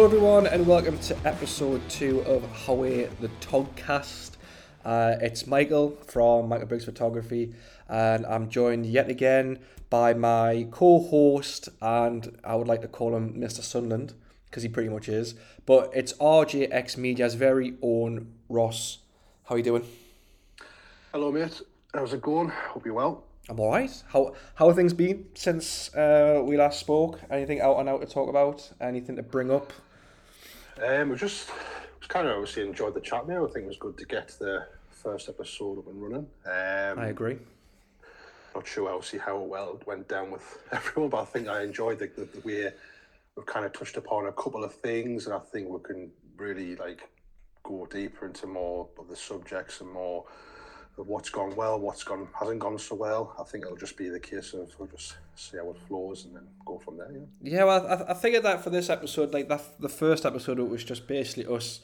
Hello, everyone, and welcome to episode two of Haway the Togcast. Uh, it's Michael from Michael Briggs Photography, and I'm joined yet again by my co-host, and I would like to call him Mr. Sunland because he pretty much is. But it's RJX Media's very own Ross. How are you doing? Hello, mate. How's it going? Hope you're well. I'm all right. How how have things been since uh, we last spoke? Anything out and out to talk about? Anything to bring up? Um, we just was kind of obviously enjoyed the chat, mate. I think it was good to get the first episode up and running. Um, I agree. Not sure obviously how well it went down with everyone, but I think I enjoyed the, the, the way we've kind of touched upon a couple of things, and I think we can really like go deeper into more of the subjects and more of what's gone well, what's gone hasn't gone so well. I think it'll just be the case of we'll just see how it flows and then go from there. Yeah. Yeah, well, I, I figured that for this episode, like that, the first episode, it was just basically us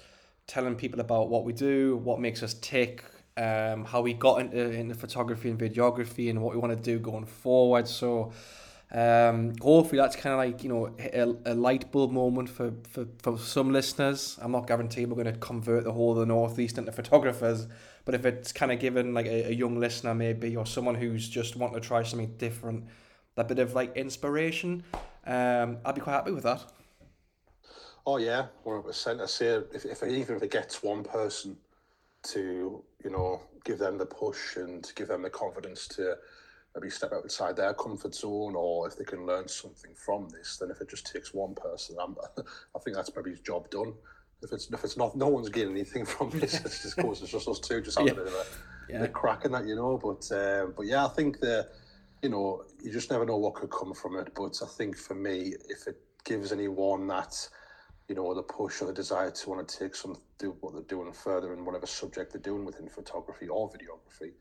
telling people about what we do, what makes us tick, um, how we got into into photography and videography, and what we want to do going forward. So, um, hopefully, that's kind of like you know a, a light bulb moment for, for for some listeners. I'm not guaranteeing we're going to convert the whole of the northeast into photographers, but if it's kind of given like a, a young listener maybe or someone who's just wanting to try something different, that bit of like inspiration, um, I'd be quite happy with that. Oh yeah, one hundred percent. I say if, if even if it gets one person to you know give them the push and give them the confidence to maybe step outside their comfort zone, or if they can learn something from this, then if it just takes one person, I'm, I think that's maybe his job done. If it's if it's not, no one's getting anything from this. It's just course it's just us two just having Yeah. a bit of a, Yeah. the crack in that, you know. But um, but yeah, I think the you know you just never know what could come from it. But I think for me, if it gives anyone that you know the push or the desire to want to take some do what they're doing further in whatever subject they're doing within photography or videography.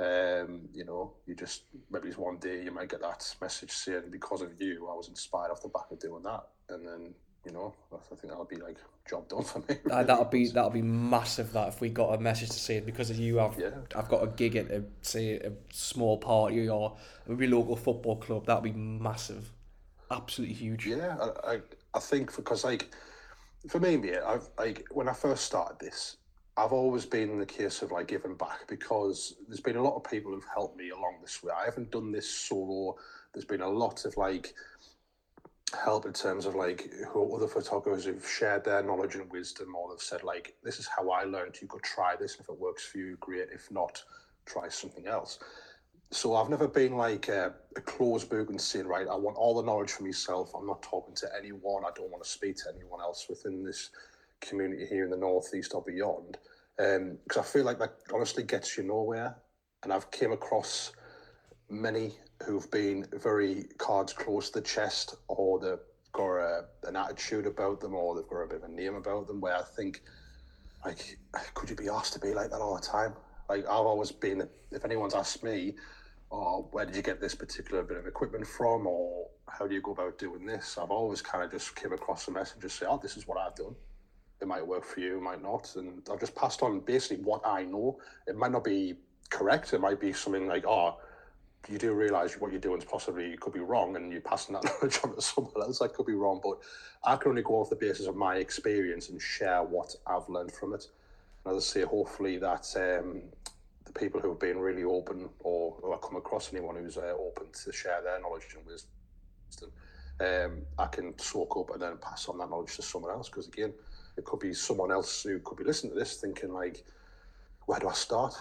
Um, you know, you just maybe it's one day you might get that message saying because of you, I was inspired off the back of doing that, and then you know, I think that'll be like job done for me. Really. that'll be that'll be massive. That if we got a message to say because of you, I've Yeah. I've got a gig at a, say a small party or a really local football club. That'll be massive, absolutely huge. Yeah, I, I, I think because like for me, mate, I've like when I first started this, I've always been in the case of like giving back because there's been a lot of people who've helped me along this way. I haven't done this solo. There's been a lot of like help in terms of like who other photographers who've shared their knowledge and wisdom or they've said like this is how I learned you could try this and if it works for you great if not try something else so I've never been like a, a closed book and saying, right, I want all the knowledge for myself. I'm not talking to anyone. I don't want to speak to anyone else within this community here in the northeast or beyond. Um, because I feel like that honestly gets you nowhere. And I've came across many who've been very cards close to the chest, or they've got a, an attitude about them, or they've got a bit of a name about them. Where I think, like, could you be asked to be like that all the time? Like I've always been. If anyone's asked me, or where did you get this particular bit of equipment from, or how do you go about doing this? I've always kind of just came across a message and say, oh, this is what I've done. It might work for you, it might not, and I've just passed on basically what I know. It might not be correct. It might be something like, oh, you do realize what you're doing is possibly could be wrong, and you're passing that knowledge on to someone else. That could be wrong, but I can only go off the basis of my experience and share what I've learned from it. And as I say, hopefully that um, the people who have been really open or who I come across anyone who's uh, open to share their knowledge and wisdom, um, I can soak up and then pass on that knowledge to someone else. Because again, it could be someone else who could be listening to this thinking like, where do I start?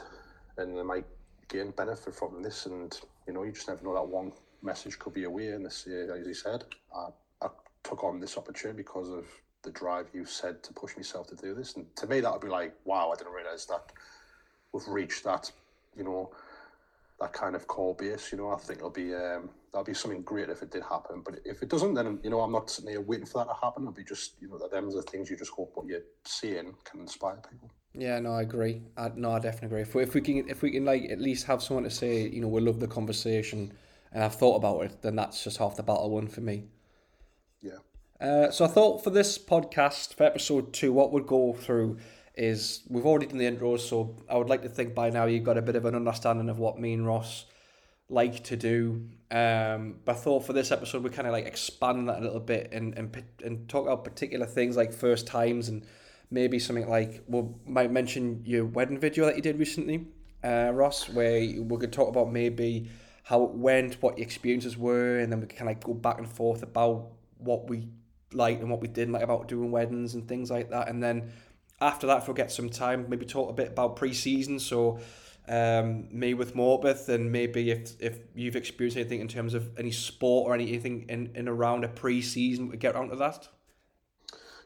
And they might again benefit from this. And you know, you just never know that one message could be a way. And this, as he said, I, I took on this opportunity because of the drive you said to push myself to do this. And to me, that would be like, wow, I didn't realize that we've reached that, you know, that kind of core base. You know, I think it'll be um, that'll be something great if it did happen. But if it doesn't, then you know, I'm not sitting here waiting for that to happen. It'll be just you know, that them are the things you just hope what you're seeing can inspire people. Yeah, no, I agree. I, no, I definitely agree. If we, if we can, if we can, like at least have someone to say, you know, we love the conversation, and I've thought about it, then that's just half the battle won for me. Yeah. Uh, so I thought for this podcast, for episode two, what we'd go through is we've already done the intros, so I would like to think by now you've got a bit of an understanding of what me and Ross like to do. Um, but I thought for this episode we kind of like expand that a little bit and and and talk about particular things like first times and maybe something like we might mention your wedding video that you did recently, uh, Ross, where we could talk about maybe how it went, what your experiences were, and then we can of go back and forth about what we liked and what we didn't like about doing weddings and things like that. And then after that, if we get some time, maybe talk a bit about pre-season. So um, me with Morpeth, and maybe if if you've experienced anything in terms of any sport or anything in, in around a pre-season, we get around to that.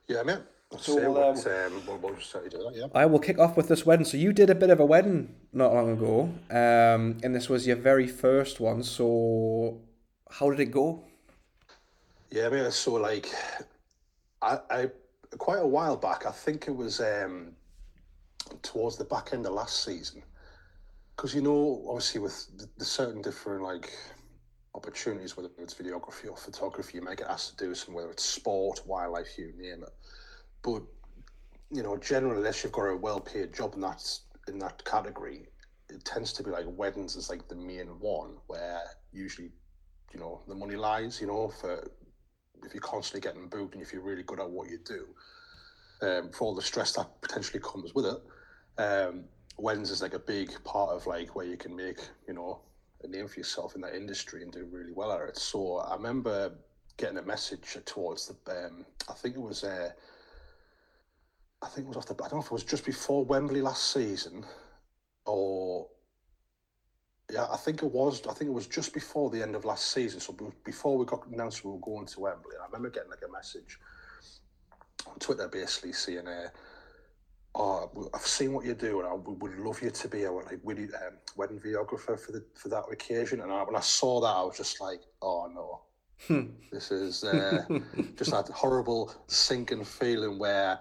Yeah, man. So we'll, um, um, we'll, we'll just do that, yeah. I will kick off with this wedding. So you did a bit of a wedding not long ago, um, and this was your very first one. So how did it go? Yeah, I mean, so like, I, I quite a while back. I think it was um, towards the back end of last season because you know, obviously, with the, the, certain different like opportunities, whether it's videography or photography, you might get asked to do some, whether it's sport, wildlife, you name it. But you know, generally, unless you've got a well-paid job in that in that category, it tends to be like weddings is like the main one where usually, you know, the money lies. You know, for if you're constantly getting booked and if you're really good at what you do, um, for all the stress that potentially comes with it. Um, weddings is like a big part of like where you can make you know a name for yourself in that industry and do really well at it. So I remember getting a message towards the um, I think it was uh, I think it was off the I don't know if it was just before Wembley last season or yeah I think it was I think it was just before the end of last season so before we got announced we were going to Wembley and I remember getting like a message on Twitter basically saying uh, oh, I've seen what you do, and I would love you to be a like wedding, um, wedding videographer for the for that occasion. And I, when I saw that, I was just like, oh no, hmm. this is uh, just that horrible sinking feeling where.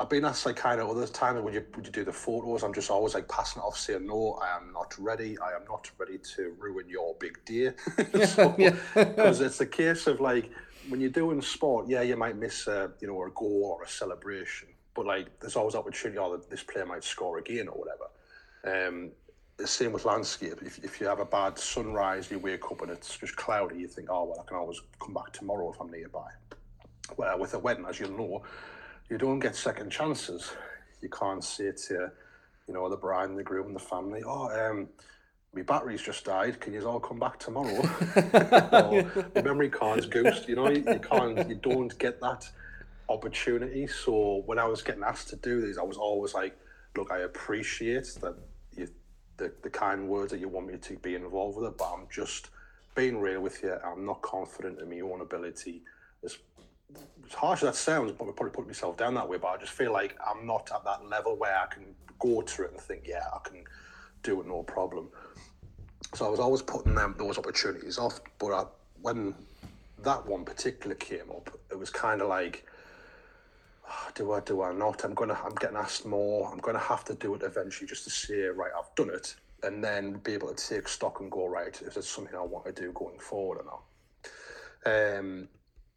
I've been asked like kind of other times when you when you do the photos, I'm just always like passing it off, saying no, I am not ready. I am not ready to ruin your big day. Because so, it's a case of like when you're doing sport, yeah, you might miss a you know a goal or a celebration, but like there's always opportunity, or oh, this player might score again or whatever. Um, the same with landscape. If, if you have a bad sunrise, you wake up and it's just cloudy, you think, oh, well, I can always come back tomorrow if I'm nearby. Well, with a wedding, as you'll know, you don't get second chances. You can't say to, you know, the bride and the groom and the family, oh, um, my battery's just died. Can you all come back tomorrow? or the memory card's ghost. You know, you, you can't, you don't get that opportunity. So when I was getting asked to do these, I was always like, look, I appreciate that you, the, the kind words that you want me to be involved with it, but I'm just being real with you. I'm not confident in my own ability. As, as harsh as that sounds, but I probably put myself down that way, but I just feel like I'm not at that level where I can go to it and think, yeah, I can do it no problem. So I was always putting them those opportunities off. But I, when that one particular came up, it was kind of like do I, do I not? I'm gonna, I'm getting asked more. I'm gonna have to do it eventually just to say, right, I've done it, and then be able to take stock and go, right, is it something I want to do going forward or not? Um,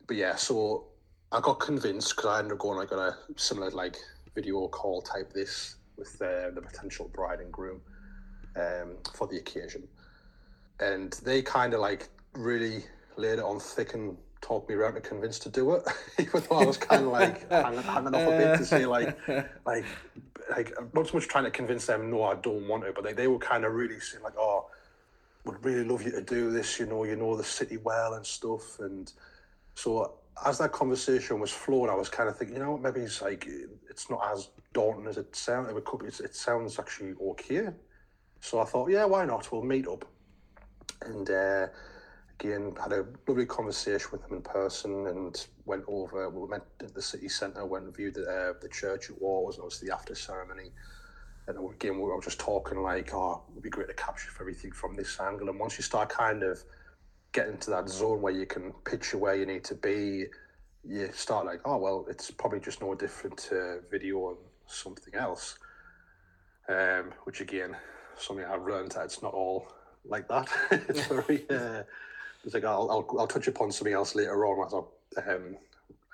but yeah, so I got convinced because I ended up going like on a similar like video call type this with uh, the potential bride and groom um, for the occasion, and they kind of like really laid it on thick and talked me around to convince to do it, even though I was kind of like hanging, hanging off a bit to say like, like, like not so much trying to convince them, no, I don't want to, but they, they were kind of really saying like, oh, would really love you to do this, you know, you know the city well and stuff, and so as that conversation was flowing, I was kind of thinking, you know what, maybe it's like it's not as daunting as it sounds. It could be, it sounds actually okay. So I thought, yeah, why not? We'll meet up, and. Uh, again, had a lovely conversation with him in person and went over, we met at the city centre, went and viewed the, uh, the church it was, and obviously the after ceremony. And again, we were just talking like, oh, it would be great to capture everything from this angle. And once you start kind of getting into that zone where you can picture where you need to be, you start like, oh, well, it's probably just no different to video and something else. Um, which again, something I've learned that it's not all like that. it's very, uh, it's like I'll, I'll, I'll touch upon something else later on as I um,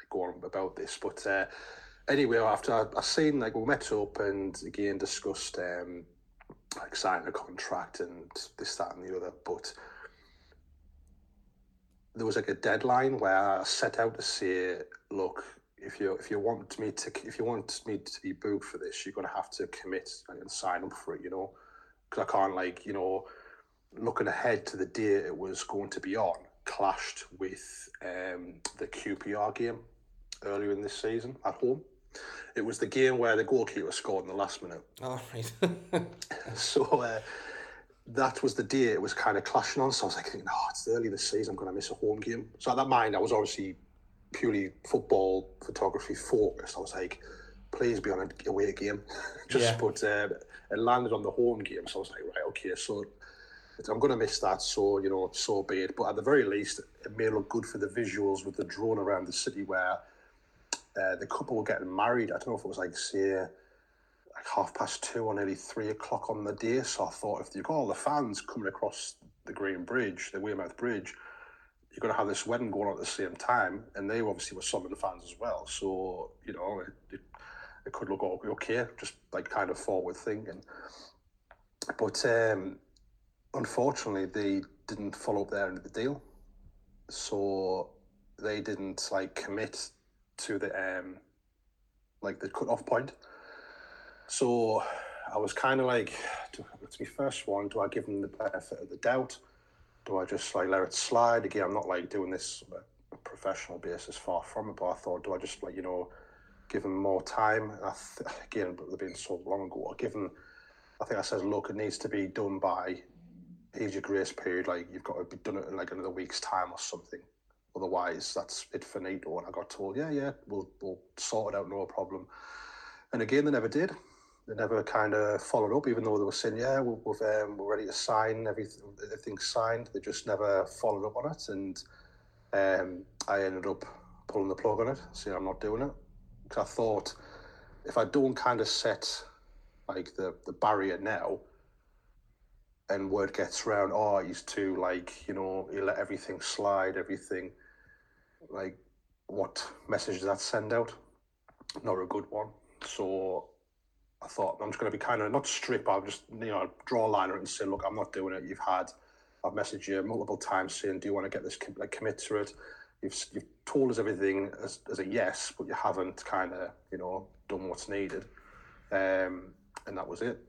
go on about this. But uh, anyway, after I, I seen like we met up and again discussed um, like sign a contract and this, that, and the other. But there was like a deadline where I set out to say, look, if you if you want me to if you want me to be booked for this, you're gonna have to commit and sign up for it, you know, because I can't like you know, looking ahead to the day it was going to be on clashed with um, the QPR game earlier in this season at home. It was the game where the goalkeeper scored in the last minute. Oh, right. so uh, that was the day it was kind of clashing on. So I was like, thinking, oh, it's early this season. I'm going to miss a home game. So at that mind, I was obviously purely football photography focused. I was like, please be on a away game. Just Yeah. but uh, it landed on the home game. So I was like, right, okay, so I'm going to miss that. So you know, so be it. But at the very least, it may look good for the visuals with the drone around the city where uh, the couple were getting married. I don't know if it was like say like half past two or nearly three o'clock on the day. So I thought if you've got all the fans coming across the Green Bridge, the Wearmouth Bridge, you're going to have this wedding going on at the same time, and they obviously were some of the fans as well. So you know, it, it, it could look all okay, just like kind of forward thinking. But um, unfortunately, they didn't follow up their end of the deal, so they didn't like commit to the um, like the cut off point. So I was kind of like, to be first one, do I give them the benefit of the doubt? Do I just like let it slide? Again, I'm not like doing this professional basis, far from it. But I thought, do I just like you know, give them more time? I th- again, but they've been so long ago. I give them. I think I said, look, it needs to be done by. Here's your grace period. Like you've got to be done it in like another week's time or something. Otherwise, that's it for finito. And I got told, yeah, yeah, we'll we'll sort it out, no problem. And again, they never did. They never kind of followed up, even though they were saying, yeah, we're, we've, um, ready to sign, everything, everything's signed. They just never followed up on it. And um, I ended up pulling the plug on it, saying I'm not doing it. Because I thought if I don't kind of set like the, the barrier now, and word gets around, oh, he's too like, you know, he let everything slide, everything. Like, what message does that send out? Not a good one. So I thought I'm just going to be kind of not strict, but I'll just you know draw a line and say, look, I'm not doing it. You've had, I've messaged you multiple times saying, do you want to get this like commit to it? You've you've told us everything as, as a yes, but you haven't kind of you know done what's needed, um, and that was it.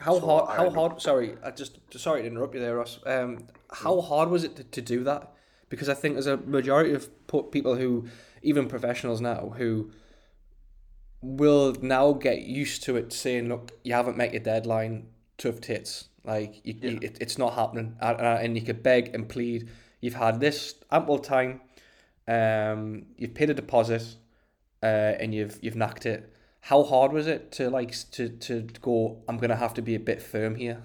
How So hard? How hard? Sorry, I just sorry to interrupt you there, Ross. Um, how hard was it to, to do that? Because I think there's a majority of people who, even professionals now, who will now get used to it, saying, "Look, you haven't met your deadline. Tough tits. Like you, you, it, it's not happening." And, and you could beg and plead. You've had this ample time. Um, you've paid a deposit, uh, and you've you've knocked it. How hard was it to like to to go? I'm gonna have to be a bit firm here.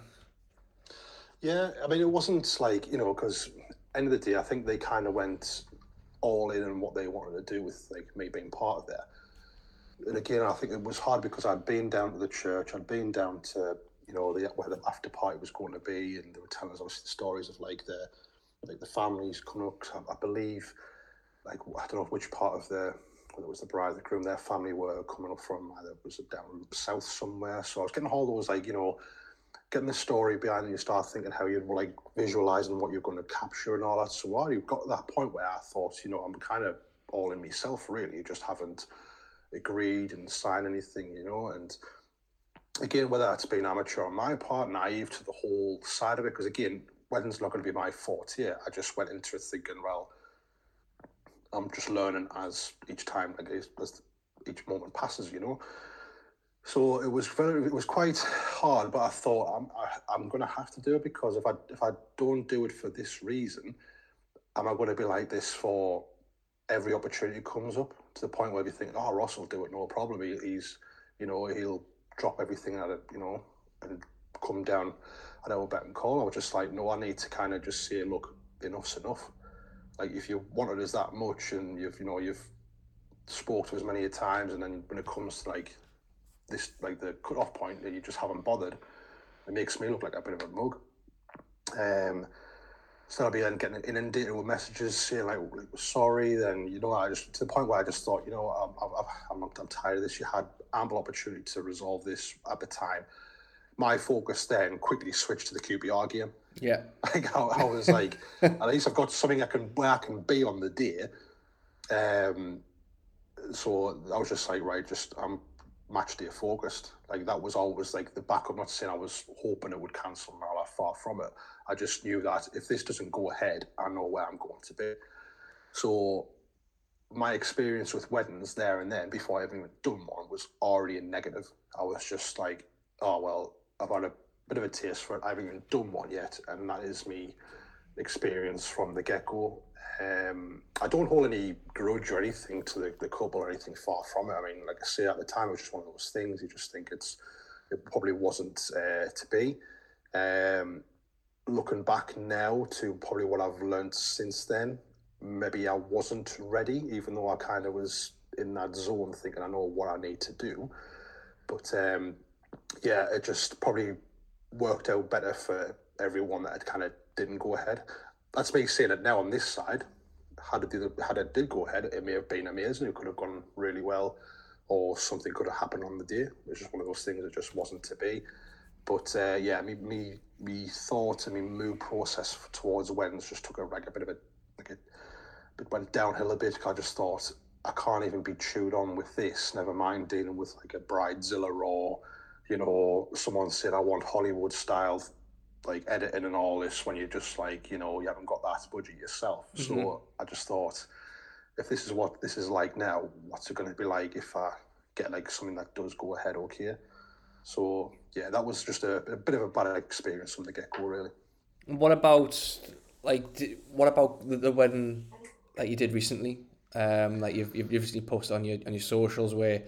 Yeah, I mean, it wasn't like you know, because end of the day, I think they kind of went all in on what they wanted to do with like me being part of there. And again, I think it was hard because I'd been down to the church, I'd been down to you know the where the after party was going to be, and they were telling us obviously the stories of like the like the families coming up. I, I believe, like I don't know which part of the whether it was the bride, the groom, their family were coming up from either it was down south somewhere. So I was getting all those like you know getting the story behind it, you start thinking how you're like visualizing what you're going to capture and all that. So while you've got to that point where I thought, you know, I'm kind of all in myself, really, you just haven't agreed and signed anything, you know. And again, whether that's been amateur on my part, naive to the whole side of it, because again, wedding's not going to be my forte. I just went into it thinking, well, I'm just learning as each time, like as, each moment passes, you know. So it was very, it was quite hard, but I thought I'm, I, I'm going to have to do it because if I if I don't do it for this reason, am I going to be like this for every opportunity comes up to the point where you think, oh, Ross will do it, no problem. He, he's, you know, he'll drop everything at it, you know, and come down at our beck and call. I was just like, no, I need to kind of just say, look, enough's enough. Like if you wanted us that much, and you've, you know, you've spoke to us many times, and then when it comes to like this like the cut off point that you just haven't bothered, it makes me look like a bit of a mug. Um, so I'll be then getting inundated with messages saying like, like sorry. Then you know, I just to the point where I just thought, you know, I'm I'm, I'm, tired of this. You had ample opportunity to resolve this at the time. my focus then quickly switched to the QPR game. Yeah. Like I, I was like, at least I've got something I can where I can be on the day. Um, so I was just like, right, just I'm match day focused. Like that was always like the backup. Not saying I was hoping it would cancel now, like far from it. I just knew that if this doesn't go ahead, I know where I'm going to be. So my experience with weddings there and then, before I even done one, was already a negative. I was just like, oh well, I've had a bit of a taste for it. I haven't even done one yet, and that is me experience from the get go. Um, I don't hold any grudge or anything to the, the couple or anything far from it. I mean, like I say, at the time, it was just one of those things. You just think it's it probably wasn't uh, to be. Um, looking back now to probably what I've learned since then, maybe I wasn't ready, even though I kind of was in that zone thinking I know what I need to do. But um, yeah, it just probably worked out better for everyone that kind of didn't go ahead. That's me saying it now on this side. Had it, did, had it did go ahead, it may have been amazing. It could have gone really well, or something could have happened on the day. It's just one of those things that just wasn't to be. But uh, yeah, me, me, me thought and me mood process towards weddings just took a, like a bit of a, like a, it went downhill a bit. I just thought I can't even be chewed on with this. Never mind dealing with like a bridezilla or, you know, someone said I want Hollywood style, like editing and all this when you're just like, you know, you haven't got that budget yourself. Mm-hmm. So I just thought, if this is what this is like now, what's it going to be like if I get like something that does go ahead okay? So yeah, that was just a, a bit of a bad experience from the get go, really. What about like what about the, wedding that you did recently? Um, like you've you've recently posted on your on your socials where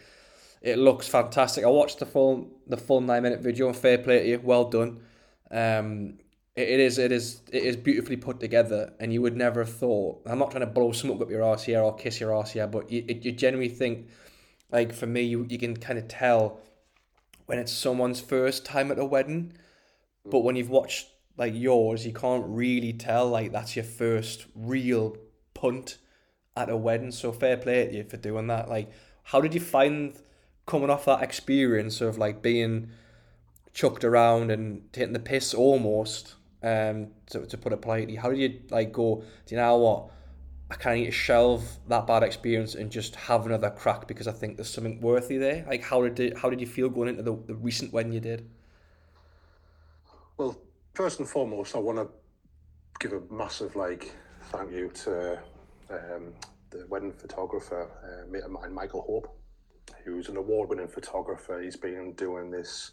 it looks fantastic. I watched the full the full nine minute video. And fair play to you, well done. Um, it, it is it is it is beautifully put together, and you would never have thought. I'm not trying to blow smoke up your ass here or kiss your ass here, but you you genuinely think, like for me, you you can kind of tell when it's someone's first time at a wedding, but when you've watched like yours, you can't really tell like that's your first real punt at a wedding. So fair play to you for doing that. Like, how did you find coming off that experience of like being chucked around and taking the piss almost? Um, to, to put it politely, how did you like go? Do you know what? I kind of need to shelve that bad experience and just have another crack because I think there's something worthy there. Like, how did how did you feel going into the, the recent wedding you did? Well, first and foremost, I want to give a massive like thank you to um, the wedding photographer, uh, mate of mine, Michael Hope, who's an award-winning photographer. He's been doing this.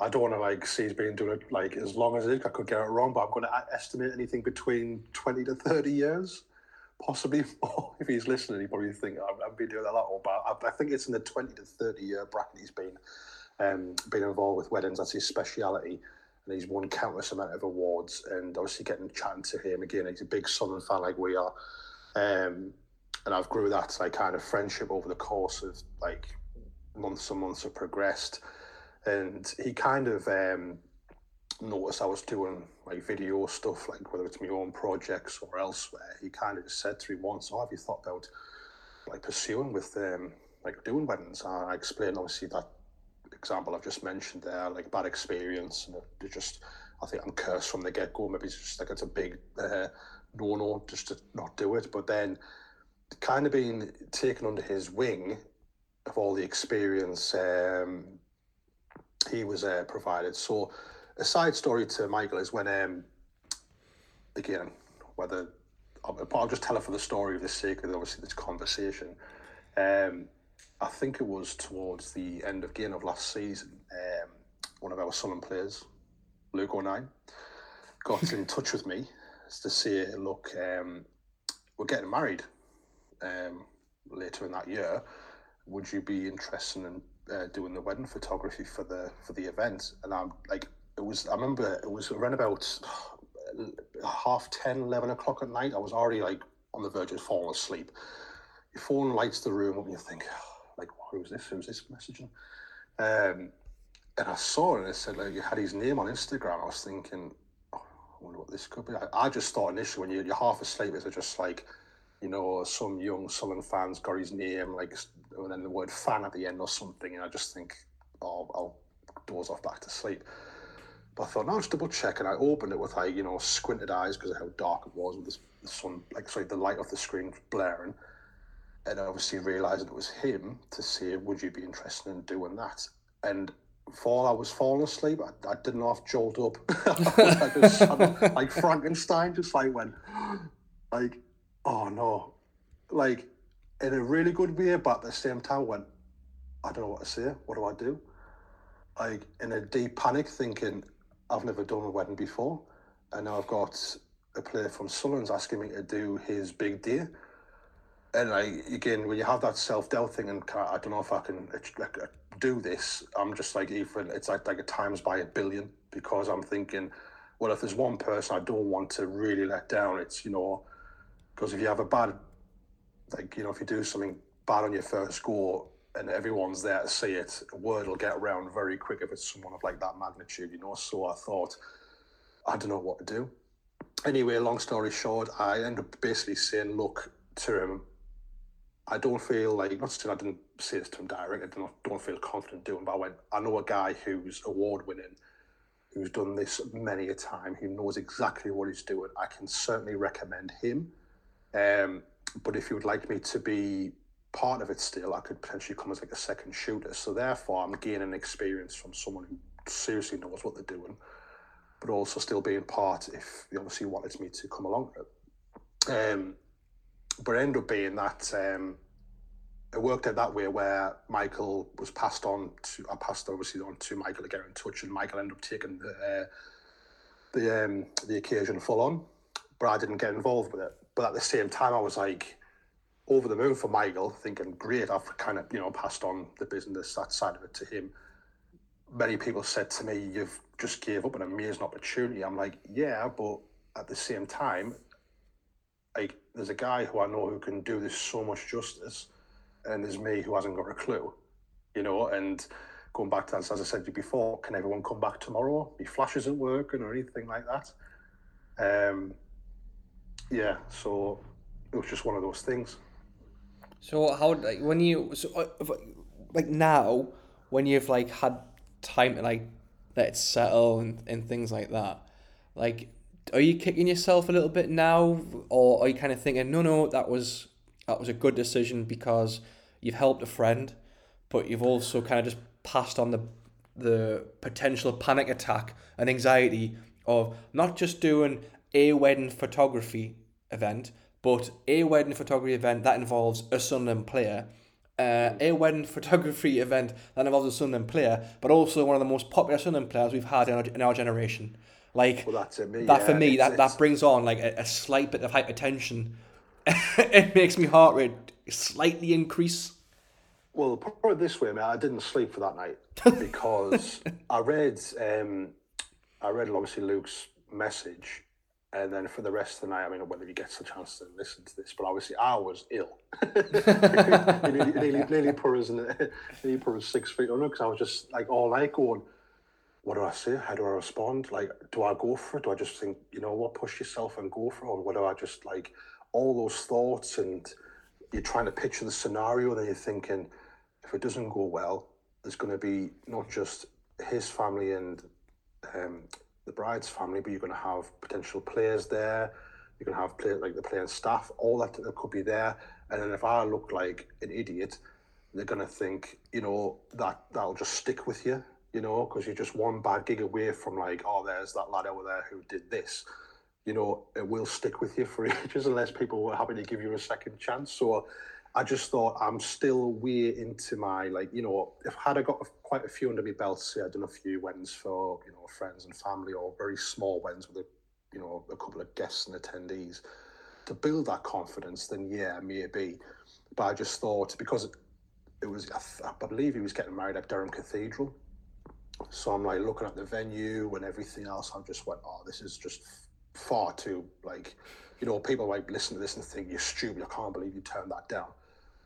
I don't want to like say he's been doing it like as long as it. I could get it wrong, but I'm going to estimate anything between twenty to thirty years, possibly more. If he's listening, he probably think I've, I've been doing a lot. But I, I, think it's in the twenty to thirty year bracket. He's been um, been involved with weddings. That's his speciality and he's won countless amount of awards. And obviously, getting chatting to him again, he's a big Sunderland fan like we are. Um, and I've grew that like kind of friendship over the course of like months and months have progressed. And he kind of um, noticed I was doing like video stuff, like whether it's my own projects or elsewhere. He kind of just said to me once, "Oh, have you thought about like pursuing with um, like doing weddings?" And I explained obviously that example I've just mentioned there, like bad experience, and it just I think I'm cursed from the get go. Maybe it's just like it's a big uh, no no just to not do it. But then kind of being taken under his wing of all the experience um, he was uh, provided. So a side story to Michael is when um, again whether I'll, I'll just tell it for the story of the sake of obviously this conversation. Um, I think it was towards the end of game of last season. Um, one of our Sunderland players, Luke O'Nien, got in touch with me to say, look, um, we're getting married um, later in that year. Would you be interested in uh, doing the wedding photography for the for the event? And I'm like, it was. I remember it was around about half 10, 11 o'clock at night. I was already like on the verge of falling asleep. Your phone lights the room up, and you think, like, who's this? Who's this messaging? Um, and I saw it and it said like you had his name on Instagram. I was thinking, oh, I wonder what this could be. I, I just thought initially when you're, you're half asleep, it's just like, you know, some young Sunderland fans got his name, like, and then the word fan at the end or something. And I just think, oh, I'll doze off back to sleep. But I thought, no, just double check. And I opened it with like, you know, squinted eyes because of how dark it was with the sun, like, sorry, the light of the screen blaring. And I obviously realised it was him to say, would you be interested in doing that? And while I was falling asleep, I, I didn't half jolt up. like, was, like Frankenstein, just like went, like, oh no. Like, in a really good way, but at the same time went, I don't know what to say. What do I do? Like, in a deep panic, thinking, I've never done a wedding before, and now I've got a player from Sunderland's asking me to do his big day. And like again, when you have that self doubt thing, and I, I don't know if I can like, uh, do this, I'm just like even it's like like a times by a billion because I'm thinking, well, if there's one person I don't want to really let down, it's you know, because if you have a bad, like you know, if you do something bad on your first go, and everyone's there to see it, word will get around very quick if it's someone of like that magnitude, you know. So I thought, I don't know what to do. Anyway, long story short, I end up basically saying, look to him, I don't feel like, not saying I didn't say this to him direct, I don't, don't feel confident doing, but I went, I know a guy who's award winning, who's done this many a time, who knows exactly what he's doing. I can certainly recommend him. Um, but if you would like me to be part of it still, I could potentially come as like a second shooter. So therefore, I'm gaining experience from someone who seriously knows what they're doing, but also still being part if they obviously wanted me to come along with it. Um, but ended up being that um, it worked out that way where Michael was passed on to, I passed obviously on to Michael to get in touch, and Michael ended up taking the uh, the um, the occasion full on, but I didn't get involved with it. But at the same time, I was like over the moon for Michael, thinking, great, I've kind of, you know, passed on the business, that side of it to him. Many people said to me, you've just gave up an amazing opportunity. I'm like, yeah, but at the same time, like, there's a guy who I know who can do this so much justice, and there's me who hasn't got a clue, you know, and going back to that, as I said before, can everyone come back tomorrow? Be flashes at working or anything like that? Um, yeah, so it was just one of those things. So how like when you so uh, like now when you've like had time to like let it settle and, and things like that, like are you kicking yourself a little bit now, or are you kind of thinking no no that was that was a good decision because you've helped a friend, but you've also kind of just passed on the the potential panic attack and anxiety of not just doing a wedding photography event, but a wedding photography event that involves a Sunderland player, uh, a wedding photography event that involves a Sunderland player, but also one of the most popular Sunderland players we've had in our, in our generation. Like well, that's it, me, that yeah, for me, that, it's, that brings on like a, a slight bit of hypertension. it makes me heart rate slightly increase. Well, put it this way, man. I didn't sleep for that night because I read, um, I read obviously Luke's message, and then for the rest of the night, I mean, whether he gets the chance to listen to this, but obviously I was ill. he nearly, nearly, nearly put us in, nearly put us six feet under because I was just like all night going, what do I say? How do I respond? Like, do I go for it? Do I just think, you know what, push yourself and go for it? Or what do I just like all those thoughts and you're trying to picture the scenario and then you're thinking, if it doesn't go well, there's going to be not just his family and um, the bride's family, but you're going to have potential players there. You're going to have players like the playing staff, all that that could be there. And then if I look like an idiot, they're going to think, you know, that that'll just stick with you, you know, because you're just one bad gig away from like, oh, there's that lad over there who did this. You know, it will stick with you for ages unless people were happy to give you a second chance. So I just thought I'm still way into my like you know if had I got quite a few under my belt, say I'd done a few wins for you know friends and family or very small wins with a you know a couple of guests and attendees to build that confidence, then yeah, maybe. But I just thought because it, it was I, I believe he was getting married at Durham Cathedral, so I'm like looking at the venue and everything else. I just went, oh, this is just far too like you know people might listen to this and think you're stupid. I can't believe you turned that down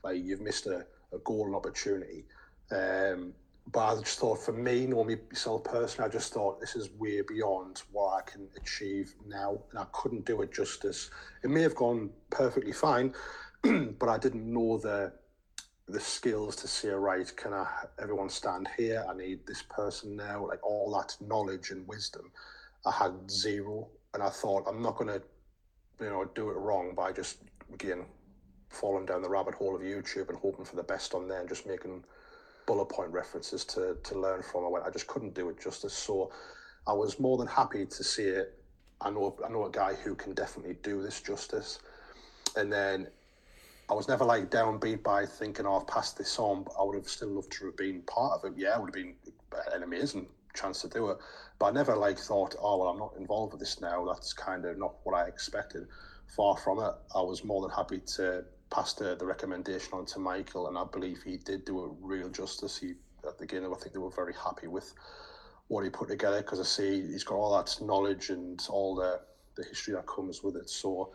like you've missed a, a golden opportunity. Um, but I just thought for me, normally myself personally, I just thought this is way beyond what I can achieve now, and I couldn't do it justice. It may have gone perfectly fine, but I didn't know the the skills to say, right, can I, everyone stand here? I need this person now. Like all that knowledge and wisdom, I had zero. And I thought, I'm not to, you know, do it wrong by just, again, falling down the rabbit hole of YouTube and hoping for the best on there and just making bullet point references to, to learn from. I went, I just couldn't do it justice. So I was more than happy to see it. I know, I know a guy who can definitely do this justice. And then I was never like downbeat by thinking, oh, I've passed this on, but I would have still loved to have been part of it. Yeah, it would have been an amazing chance to do it. But I never like thought, oh, well, I'm not involved with this now. That's kind of not what I expected. Far from it. I was more than happy to pass the, the recommendation on to Michael, and I believe he did do a real justice. He at the beginning, I think they were very happy with what he put together because I see he's got all that knowledge and all the the history that comes with it. So,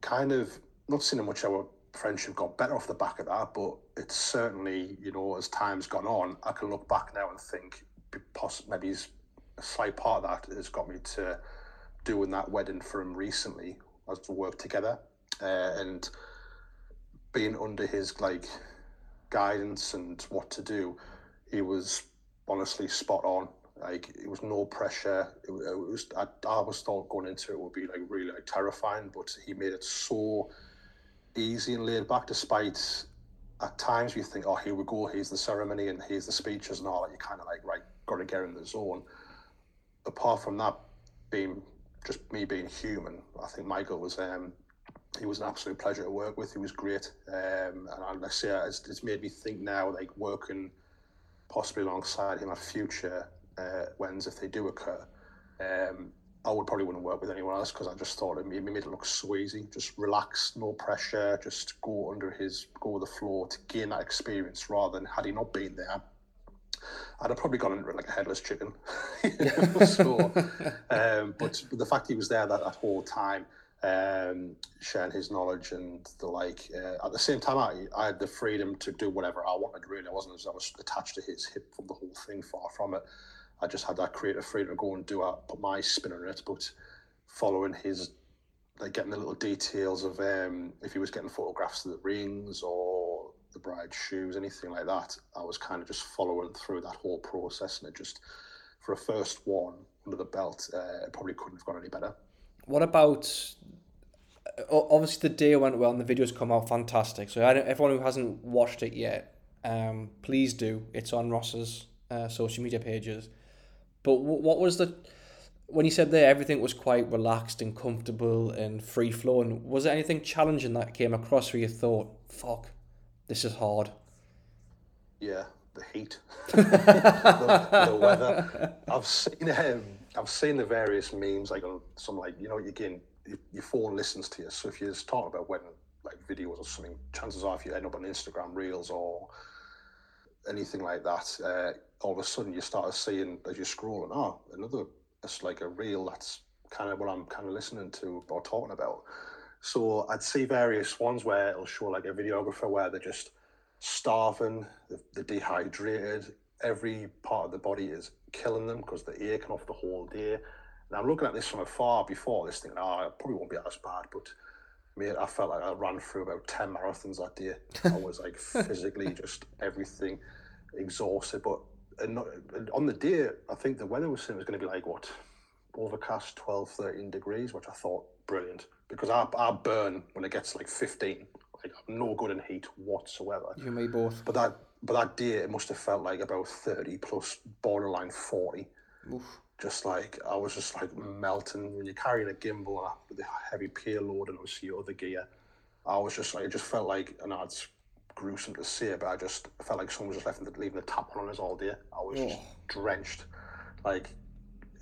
kind of not seeing much our friendship got better off the back of that, but it's certainly you know as time's gone on, I can look back now and think maybe a slight part of that has got me to doing that wedding for him recently as we work together uh, and being under his like guidance and what to do he was honestly spot on. Like it was no pressure. It, it was I, I was thought going into it would be like really like terrifying but he made it so easy and laid back despite at times you think oh here we go here's the ceremony and here's the speeches and all that you kind of like right got to get in the zone. Apart from that being just me being human i think michael was um he was an absolute pleasure to work with he was great um and i say it's, it's made me think now like working possibly alongside him at future uh, wins if they do occur. Um, I would probably wouldn't work with anyone else because I just thought it made, made it look so easy. Just relax, no pressure, just go under his, go with the floor to gain that experience rather than had he not been there, I'd have probably gone into it like a headless chicken. so, um, but the fact he was there that, that whole time, um, sharing his knowledge and the like. Uh, at the same time, I, I had the freedom to do whatever I wanted. Really, I wasn't as I was attached to his hip from the whole thing. Far from it. I just had that creative freedom to go and do it, put my spin on it. But following his, like getting the little details of um, if he was getting photographs of the rings or the bride's shoes, anything like that, I was kind of just following through that whole process, and it just for a first one under the belt, uh, it probably couldn't have gone any better. What about? Obviously, the day went well, and the videos come out fantastic. So, everyone who hasn't watched it yet, um, please do. It's on Ross's uh, social media pages. But what was the when you said there everything was quite relaxed and comfortable and free flowing? Was there anything challenging that came across where you thought, "Fuck, this is hard"? Yeah, the heat, the, the, weather. I've seen um, I've seen the various memes like on some like you know again your phone listens to you. So if you're talking about wedding like videos or something, chances are if you end up on Instagram Reels or anything like that, uh, all of a sudden you start seeing as you're scrolling, oh, another, it's like a reel that's kind of what I'm kind of listening to or talking about. So I'd see various ones where it'll show like a videographer where they're just starving, they're dehydrated, every part of the body is killing them because they're aching off the whole day. And I'm looking at this from afar before this thing, oh, it probably won't be as bad, but mate, I felt like I ran through about 10 marathons that day. I was like physically just everything exhausted, but and on the day, I think the weather was saying was going to be like what overcast 12, 13 degrees, which I thought brilliant because I, I burn when it gets like 15. Like I'm no good in heat whatsoever. You and me both. But that but that day it must have felt like about 30 plus borderline 40. Oof. Just like I was just like melting when you're carrying a gimbal with a heavy payload and obviously other gear. I was just like it just felt like and it's gruesome to see, but I just felt like someone was just left leaving the tap on us all day. I was just drenched, like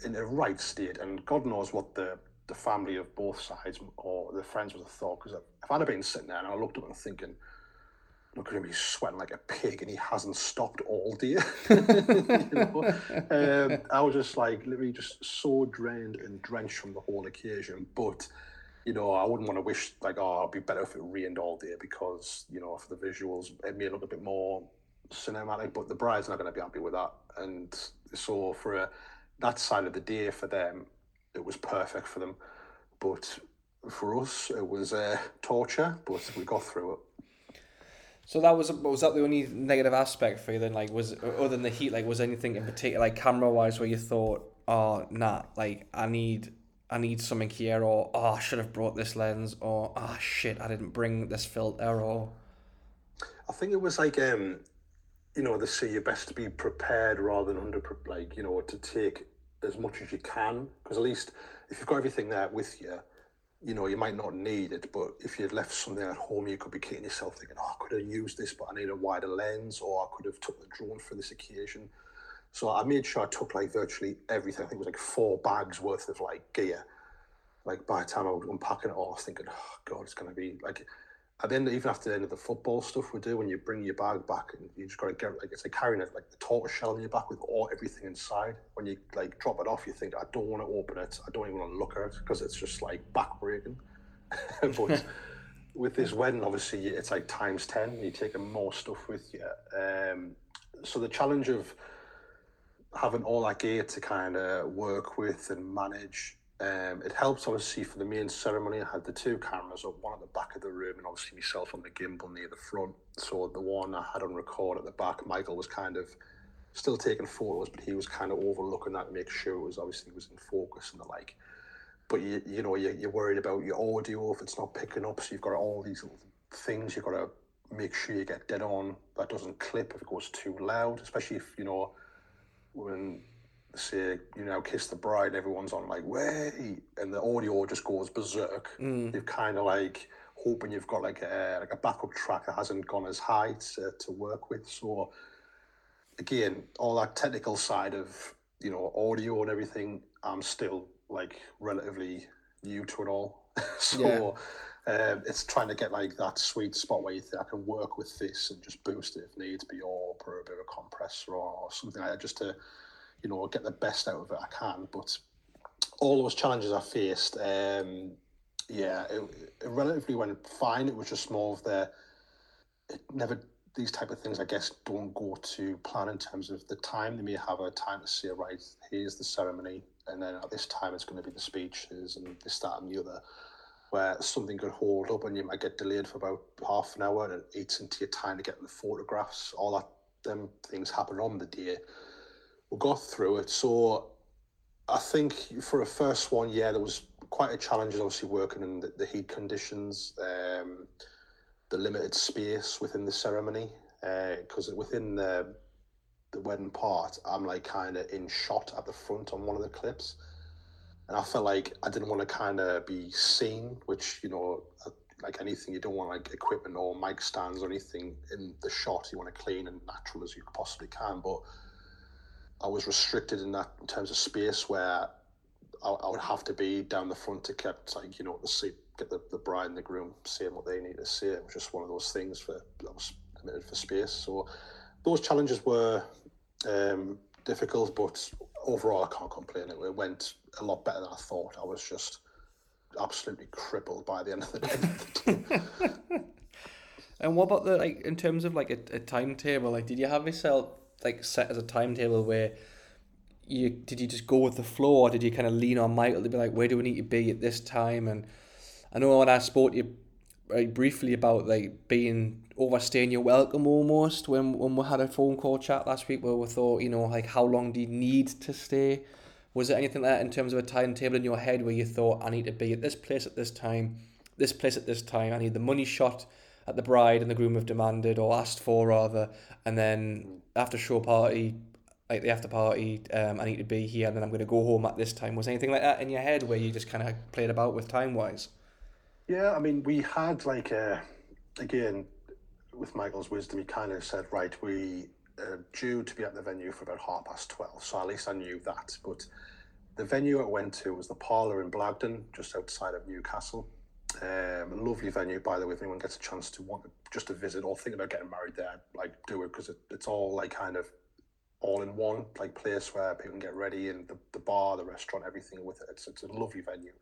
in a right state. And God knows what the the family of both sides or the friends would have thought. Because if I'd have been sitting there and I looked up and thinking, look at him, he's sweating like a pig and he hasn't stopped all day. you know? um, I was just like literally just so drained and drenched from the whole occasion. But you know, I wouldn't want to wish like, oh, it'd be better if it rained all day because, you know, for the visuals, it may look a bit more cinematic, but the bride's not going to be happy with that. And so for a, that side of the day for them, it was perfect for them. But for us, it was uh, torture, but we got through it. So that was was that the only negative aspect for you then? Like, was other than the heat, like, was anything in particular, like camera wise, where you thought, oh, nah, like I need I need something here, or oh, I should have brought this lens, or oh shit, I didn't bring this filter, or. I think it was like um, you know, they say you're best to be prepared rather than under, like you know, to take as much as you can, because at least if you've got everything there with you, you know, you might not need it, but if you'd left something at home, you could be kicking yourself thinking, oh, I could have used this, but I need a wider lens, or I could have took the drone for this occasion. So I made sure I took like virtually everything. I think it was like four bags worth of like gear. Like by the time I was unpacking it all, I was thinking, oh God, it's going to be like at the end, even after the end of the football stuff we do, when you bring your bag back and you just got to get like it's like carrying it like the tortoise shell in your back with all everything inside. When you like drop it off, you think I don't want to open it, I don't even want to look at it because it's just like backbreaking. but with this wedding, obviously it's like times ten. You're taking more stuff with you. Um, so the challenge of having all that gear to kind of work with and manage um, it helps obviously for the main ceremony. I had the two cameras up, one at the back of the room, and obviously myself on the gimbal near the front. So the one I had on record at the back, Michael was kind of still taking photos, but he was kind of overlooking that to make sure it was obviously was in focus and the like. But you you know you're, you're worried about your audio if it's not picking up, so you've got all these little things you've got to make sure you get dead on. That doesn't clip if it goes too loud, especially if you know when say, you know, Kiss the Bride, everyone's on like, way, and the audio just goes berserk. Mm. You've kind of like hoping you've got like a, like a backup track that hasn't gone as high to, to work with. So, again, all that technical side of, you know, audio and everything, I'm still like relatively new to it all. so, yeah. Um, it's trying to get like that sweet spot where you think I can work with this and just boost it if needs be, or put a bit of a compressor or something like that, just to you know, get the best out of it I can. But all those challenges I faced, um, yeah, it, it relatively went fine. It was just more of the, it never, these type of things, I guess, don't go to plan in terms of the time. They may have a time to say, right, here's the ceremony, and then at this time it's going to be the speeches and this, that, and the other. Where something could hold up and you might get delayed for about half an hour and it eats into your time to get the photographs. All that them things happen on the day got through it. So I think for a first one, yeah, there was quite a challenge, obviously working in the, the heat conditions, um, the limited space within the ceremony, because uh, within the the wedding part, I'm like kind of in shot at the front on one of the clips, and I felt like I didn't want to kind of be seen, which you know. Uh, like anything, you don't want like equipment or mic stands or anything in the shot. You want to clean and natural as you possibly can. But I was restricted in that in terms of space where I, I would have to be down the front to keep like you know the seat get the, the bride and the groom saying what they need to say. It was just one of those things for that was limited for space. So those challenges were um, difficult, but overall I can't complain. It, it went a lot better than I thought. I was just absolutely crippled by the end of the day. and what about the like in terms of like a, a timetable? Like, did you have yourself like set as a timetable where you did you just go with the flow or did you kind of lean on Michael to be like where do we need to be at this time? And I know when I spoke to you briefly about like being overstaying your welcome almost when when we had a phone call chat last week where we thought you know like how long do you need to stay? Was there anything like that in terms of a timetable in your head where you thought I need to be at this place at this time this place at this time I need the money shot at the bride and the groom have demanded or asked for rather. And then after show party like the after party um, I need to be here and then I'm going to go home at this time. Was anything like that in your head where you just kind of played about with time wise yeah I mean we had like a again with Michael's wisdom he kind of said right we are due to be at the venue for about half past 12 so at least I knew that. But the venue I went to was the parlour in Blagdon just outside of Newcastle um, lovely venue, by the way. If anyone gets a chance to want just to visit or think about getting married there, like do it because it, it's all like kind of all in one like place where people can get ready and the, the bar, the restaurant, everything with it. It's, it's a lovely venue.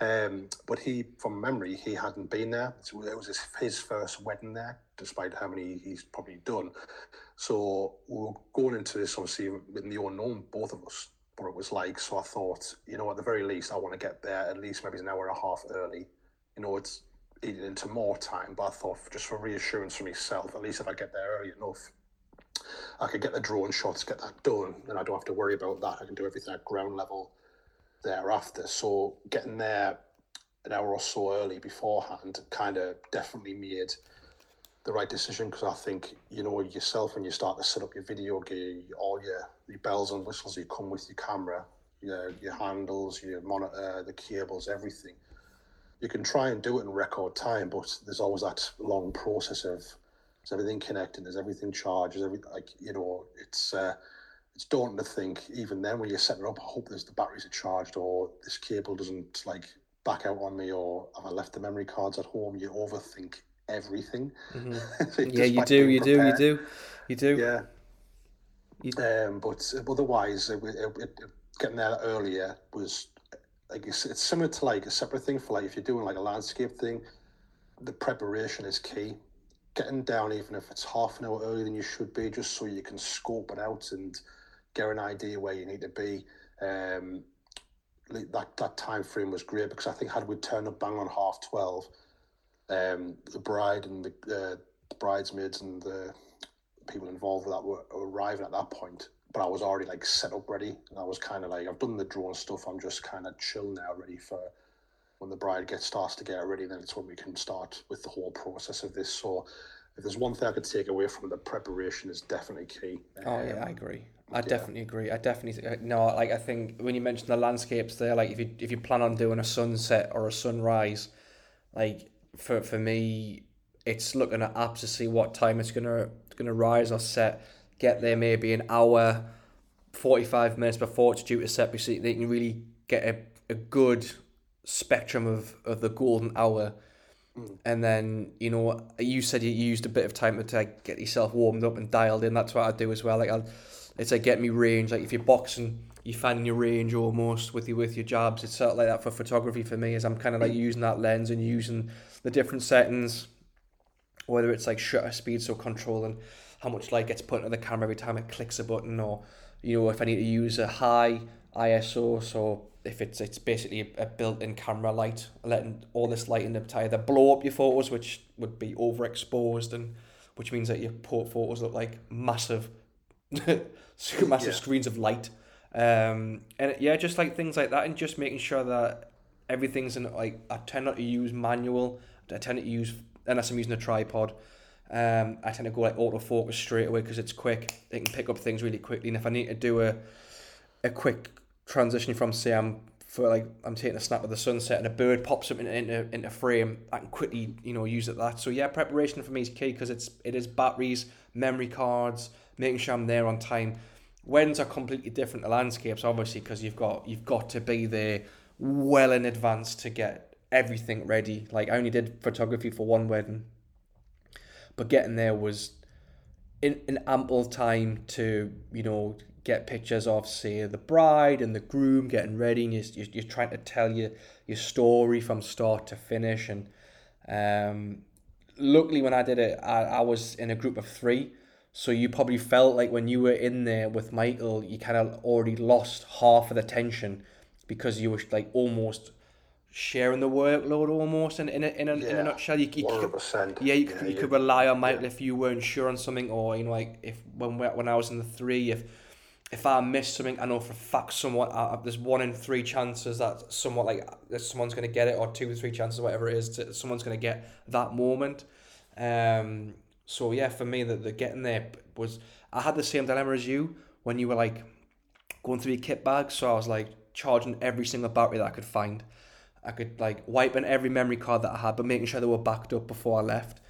Um, but he, from memory, he hadn't been there. So it was his, his first wedding there, despite how many he's probably done. So we were going into this obviously in the unknown, both of us, what it was like. So I thought, you know, at the very least, I want to get there at least maybe an hour and a half early you know, it's eating into more time. But I thought just for reassurance for myself, at least if I get there early enough, I could get the drone shots, get that done, and I don't have to worry about that. I can do everything at ground level thereafter. So getting there an hour or so early beforehand kind of definitely made the right decision because I think you know yourself when you start to set up your video gear, all your, your bells and whistles you come with your camera, your your handles, your monitor, the cables, everything. You can try and do it in record time, but there's always that long process of is everything connected, is everything charged, is everything like you know it's. Uh, it's daunting to think even then when you're setting up, I hope there's the batteries are charged or this cable doesn't like back out on me or have I left the memory cards at home. You overthink everything. Mm-hmm. yeah, you do, you do, you do, you do. Yeah. You... Um, but otherwise, it, it, it, getting there earlier was like it's, it's similar to like a separate thing for like if you're doing like a landscape thing. The preparation is key. Getting down, even if it's half an hour earlier than you should be, just so you can scope it out and get an idea where you need to be. Um, that that time frame was great because I think had we turned up bang on half twelve, um, the bride and the, uh, the bridesmaids and the people involved with that were, were arriving at that point. But I was already like set up ready, and I was kind of like I've done the drone stuff. I'm just kind of chill now, ready for when the bride gets starts to get ready. Then it's when we can start with the whole process of this. So if there's one thing I could take away from the preparation is definitely key. Oh um, yeah, I agree. I yeah. definitely agree. I definitely uh, no. Like I think when you mentioned the landscapes there, like if you if you plan on doing a sunset or a sunrise, like for for me, it's looking at apps to see what time it's gonna gonna rise or set. Get there maybe an hour, forty five minutes before it's due to set, so they can really get a, a good spectrum of, of the golden hour. Mm. And then you know you said you used a bit of time to like, get yourself warmed up and dialed in. That's what I do as well. Like I'll it's like get me range. Like if you're boxing, you're finding your range almost with you with your jabs. It's sort of like that for photography for me. Is I'm kind of like using that lens and using the different settings, whether it's like shutter speed, so controlling how much light gets put into the camera every time it clicks a button, or you know if I need to use a high ISO, so if it's it's basically a built-in camera light, letting all this light in to either blow up your photos, which would be overexposed, and which means that your port photos look like massive super massive yeah. screens of light. Um, and yeah, just like things like that, and just making sure that everything's in like I tend not to use manual. I tend to use unless I'm using a tripod. Um, I tend to go like autofocus straight away because it's quick. It can pick up things really quickly. And if I need to do a a quick transition from say I'm for like I'm taking a snap of the sunset and a bird pops up into into, into frame, I can quickly you know use it that. So yeah, preparation for me is key because it's it is batteries, memory cards, making sure I'm there on time. Weddings are completely different to landscapes, obviously, because you've got you've got to be there well in advance to get everything ready. Like I only did photography for one wedding, but getting there was in an ample time to you know get pictures of say the bride and the groom getting ready, and you're, you're trying to tell your your story from start to finish. And um, luckily, when I did it, I, I was in a group of three. So you probably felt like when you were in there with Michael, you kind of already lost half of the tension because you were like almost sharing the workload almost in, in, a, in, a, yeah, in a nutshell. You, you 100%. Could, yeah, you, yeah, you could rely on Michael yeah. if you weren't sure on something or, you know, like if when when I was in the three, if if I missed something, I know for a fact somewhat uh, there's one in three chances that somewhat like that someone's going to get it or two or three chances, whatever it is, to, someone's going to get that moment. Um, so yeah, for me, the, the getting there was I had the same dilemma as you when you were like going through your kit bag. So I was like charging every single battery that I could find. I could like wiping every memory card that I had, but making sure they were backed up before I left.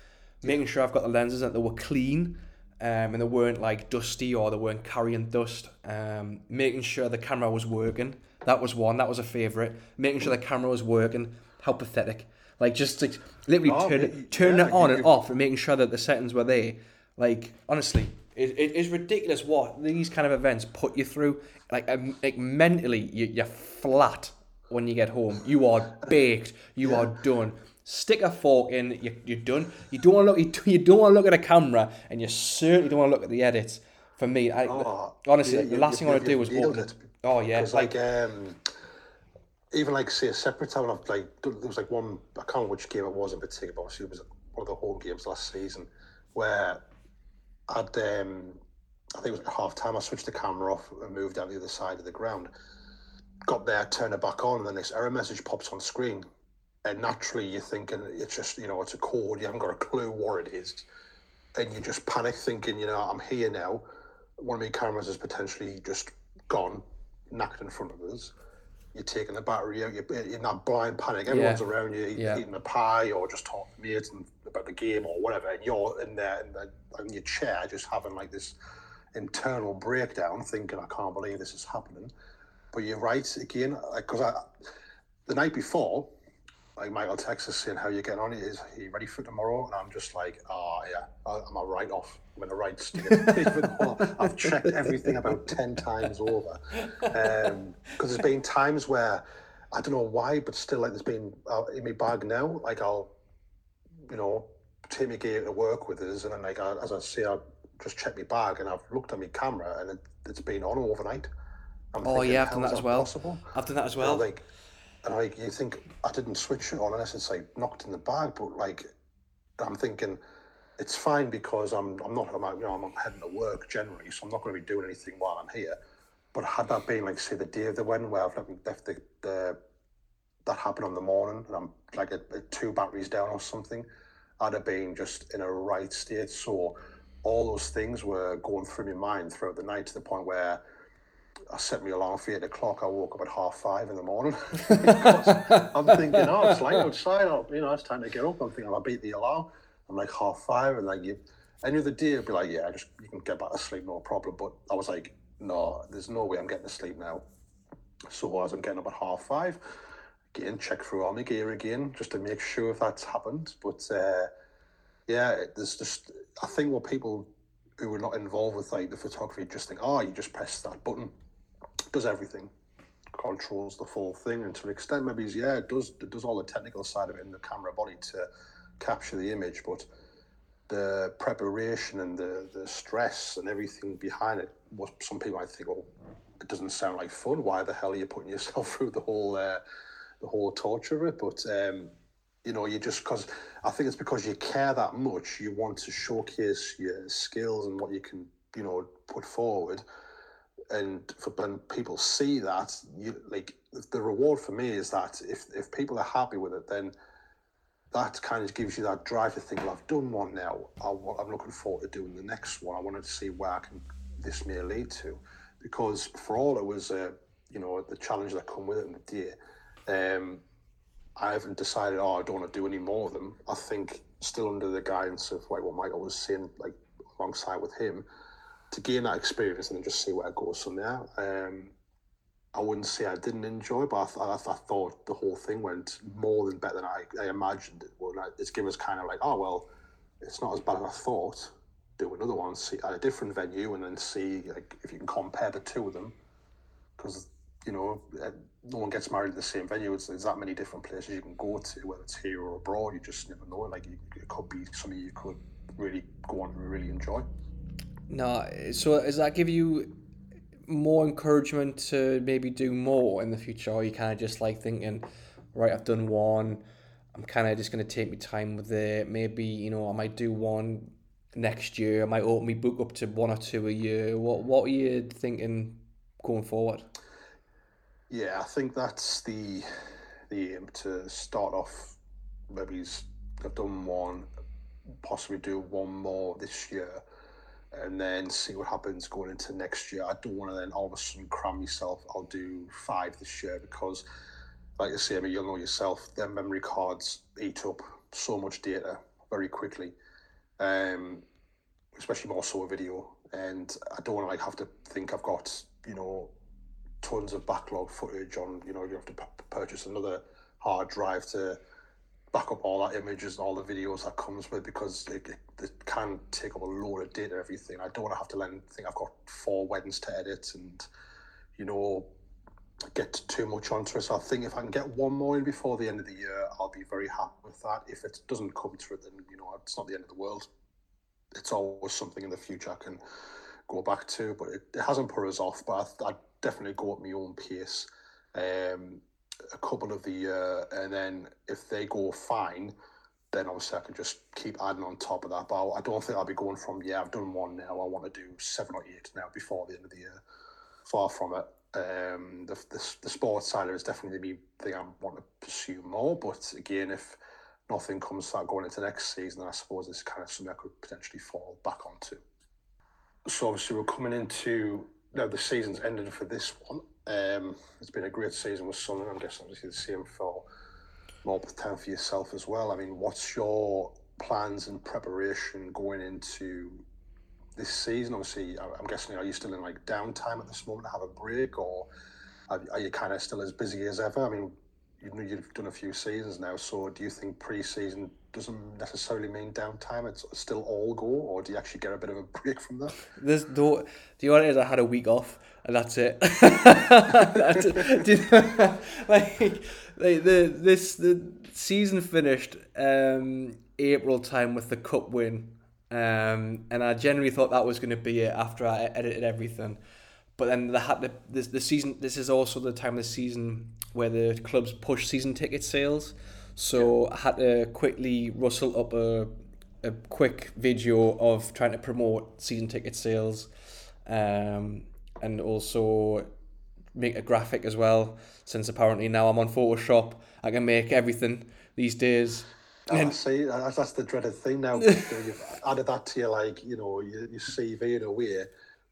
Making sure I've got the lenses that they were clean, um, and they weren't like dusty or they weren't carrying dust. Um, making sure the camera was working. That was one. That was a favorite. Making sure the camera was working. How pathetic. Like just like literally oh, turn it, turn yeah, it on and off and making sure that the settings were there. Like honestly, it, it is ridiculous what these kind of events put you through. Like um, like mentally, you, you're flat when you get home. You are baked. You yeah. are done. Stick a fork in. You, you're done. You don't want to look. You, don't want to look at a camera, and you certainly don't want to look at the edits. For me, I, oh, honestly, you, the last thing I want to do was walk. It. Oh yeah, like, like um, even like say a separate time, I've like there was like one I can't remember which game it was in particular, but obviously it was one of the home games last season where I'd um, I think it was at half time. I switched the camera off and moved down the other side of the ground. Got there, turn it back on, and then this error message pops on screen. And naturally, you're thinking it's just you know it's a code. You haven't got a clue what it is, and you just panic, thinking you know I'm here now. One of my cameras is potentially just gone, knocked in front of us. You're taking the battery out. You're in that blind panic. Everyone's Yeah. around you, Yeah. eating a pie or just talking to mates and about the game or whatever. And you're in there in, the, in your chair, just having like this internal breakdown, thinking, I can't believe this is happening. But you're right again, because uh, I the night before, like Michael texts us saying how you getting on. Is you ready for tomorrow? And I'm just like, oh yeah, I'm a write off. I'm in a right state. I've checked everything about ten times over. Um, because there's been times where I don't know why, but still, like there's been uh, in my bag now. Like I'll, you know, take my gear to work with us, and then like I, as I say, I just check my bag, and I've looked at my camera, and it, it's been on overnight. I'm Oh, thinking, yeah, I've done that as well. Possible? I've done that as well. Like, and like you think I didn't switch it on unless it's like knocked in the bag, but like I'm thinking it's fine because I'm I'm not I'm you know I'm heading to work generally, so I'm not going to be doing anything while I'm here. But had that been like say the day of the wedding where I've left, left the, the that happened on the morning and I'm like a, a two batteries down or something, I'd have been just in a right state. So all those things were going through my mind throughout the night to the point where I set my alarm for eight o'clock. I woke up at half five in the morning. I'm thinking, oh, it's light outside. Oh, you know, it's time to get up. I'm thinking, I beat the alarm. I'm like half five, and like you, any other day, I'd be like, yeah, I just you can get back to sleep, no problem. But I was like, no, there's no way I'm getting to sleep now. So as I'm getting up at half five, again, check through all my gear again just to make sure if that's happened. But uh, yeah, it- there's just I think what people who are not involved with like the photography just think, oh, you just press that button, does everything, controls the full thing, and to an extent, maybe it's- yeah, it does it does all the technical side of it in the camera body to capture the image, but the preparation and the, the stress and everything behind it, what some people might think, oh, it doesn't sound like fun. Why the hell are you putting yourself through the whole uh, the whole torture of it? But um, you know, you just because I think it's because you care that much, you want to showcase your skills and what you can, you know, put forward. And for when people see that, you like the reward for me is that if if people are happy with it, then that kind of gives you that drive to think, well, I've done one now. I, I'm looking forward to doing the next one. I wanted to see where I can this may lead to, because for all it was, uh, you know, the challenge that come with it in the day. Um, I haven't decided. Oh, I don't want to do any more of them. I think still under the guidance of like what Michael was saying, like alongside with him, to gain that experience and then just see where it goes from there. Um, I wouldn't say I didn't enjoy, but I, th- I, th- I thought the whole thing went more than better than I, I imagined it would. It's given us kind of like, oh well, it's not as bad as I thought. Do another one, see at a different venue, and then see like if you can compare the two of them, because you know eh, no one gets married at the same venue. It's, there's that many different places you can go to, whether it's here or abroad. You just never know. Like it could be something you could really go on and really enjoy. No, so does that give you more encouragement to maybe do more in the future, or you kind of just like thinking, right, I've done one, I'm kind of just going to take my time with it. Maybe you know I might do one next year. I might open my book up to one or two a year. What What are you thinking going forward? Yeah, I think that's the the aim to start off. Maybe I've done one, possibly do one more this year, and then see what happens going into next year. I don't want to then all of a sudden cram myself. I'll do five this year because, like I say, I mean, you'll know yourself, their memory cards eat up so much data very quickly, um, especially more so a video. And I don't want to like have to think I've got you know tons of backlog footage on you know you have to p- purchase another hard drive to back up all that images and all the videos that comes with because it, it, it can take up a load of data everything i don't want to have to then think i've got four weddings to edit and you know get too much onto it so i think if i can get one more in before the end of the year i'll be very happy with that if it doesn't come it then you know it's not the end of the world it's always something in the future i can go back to, but it, it hasn't put us off. But I, I definitely go at my own pace. Um, a couple of the year, and then if they go fine, then obviously I can just keep adding on top of that. But I don't think I'll be going from yeah, I've done one now. I want to do seven or eight now before the end of the year. Far from it. Um, the, the the sports side is definitely the thing I want to pursue more. But again, if nothing comes start going into next season, I suppose it's kind of something I could potentially fall back onto. So obviously we're coming into now the season's ended for this one. Um, it's been a great season with Sunderland. I'm guessing obviously the same for Morpeth Town for yourself as well. I mean, what's your plans and preparation going into this season? Obviously, I'm guessing are you still in like downtime at this moment to have a break, or are you kind of still as busy as ever? I mean, you know you've done a few seasons now, so do you think pre-season doesn't necessarily mean downtime? It's still all go, or do you actually get a bit of a break from that? There's no. The is I had a week off, and that's it. like, like the this the season finished um, April time with the cup win, um, and I generally thought that was going to be it after I edited everything. But then the had the, this the season. This is also the time of the season where the clubs push season ticket sales. So I had to quickly rustle up a, a quick video of trying to promote season ticket sales um, and also make a graphic as well since apparently now I'm on Photoshop I can make everything these days Oh, and, see, that's, that's the dreaded thing now. You've added that to your like, you know, your, your CV in a way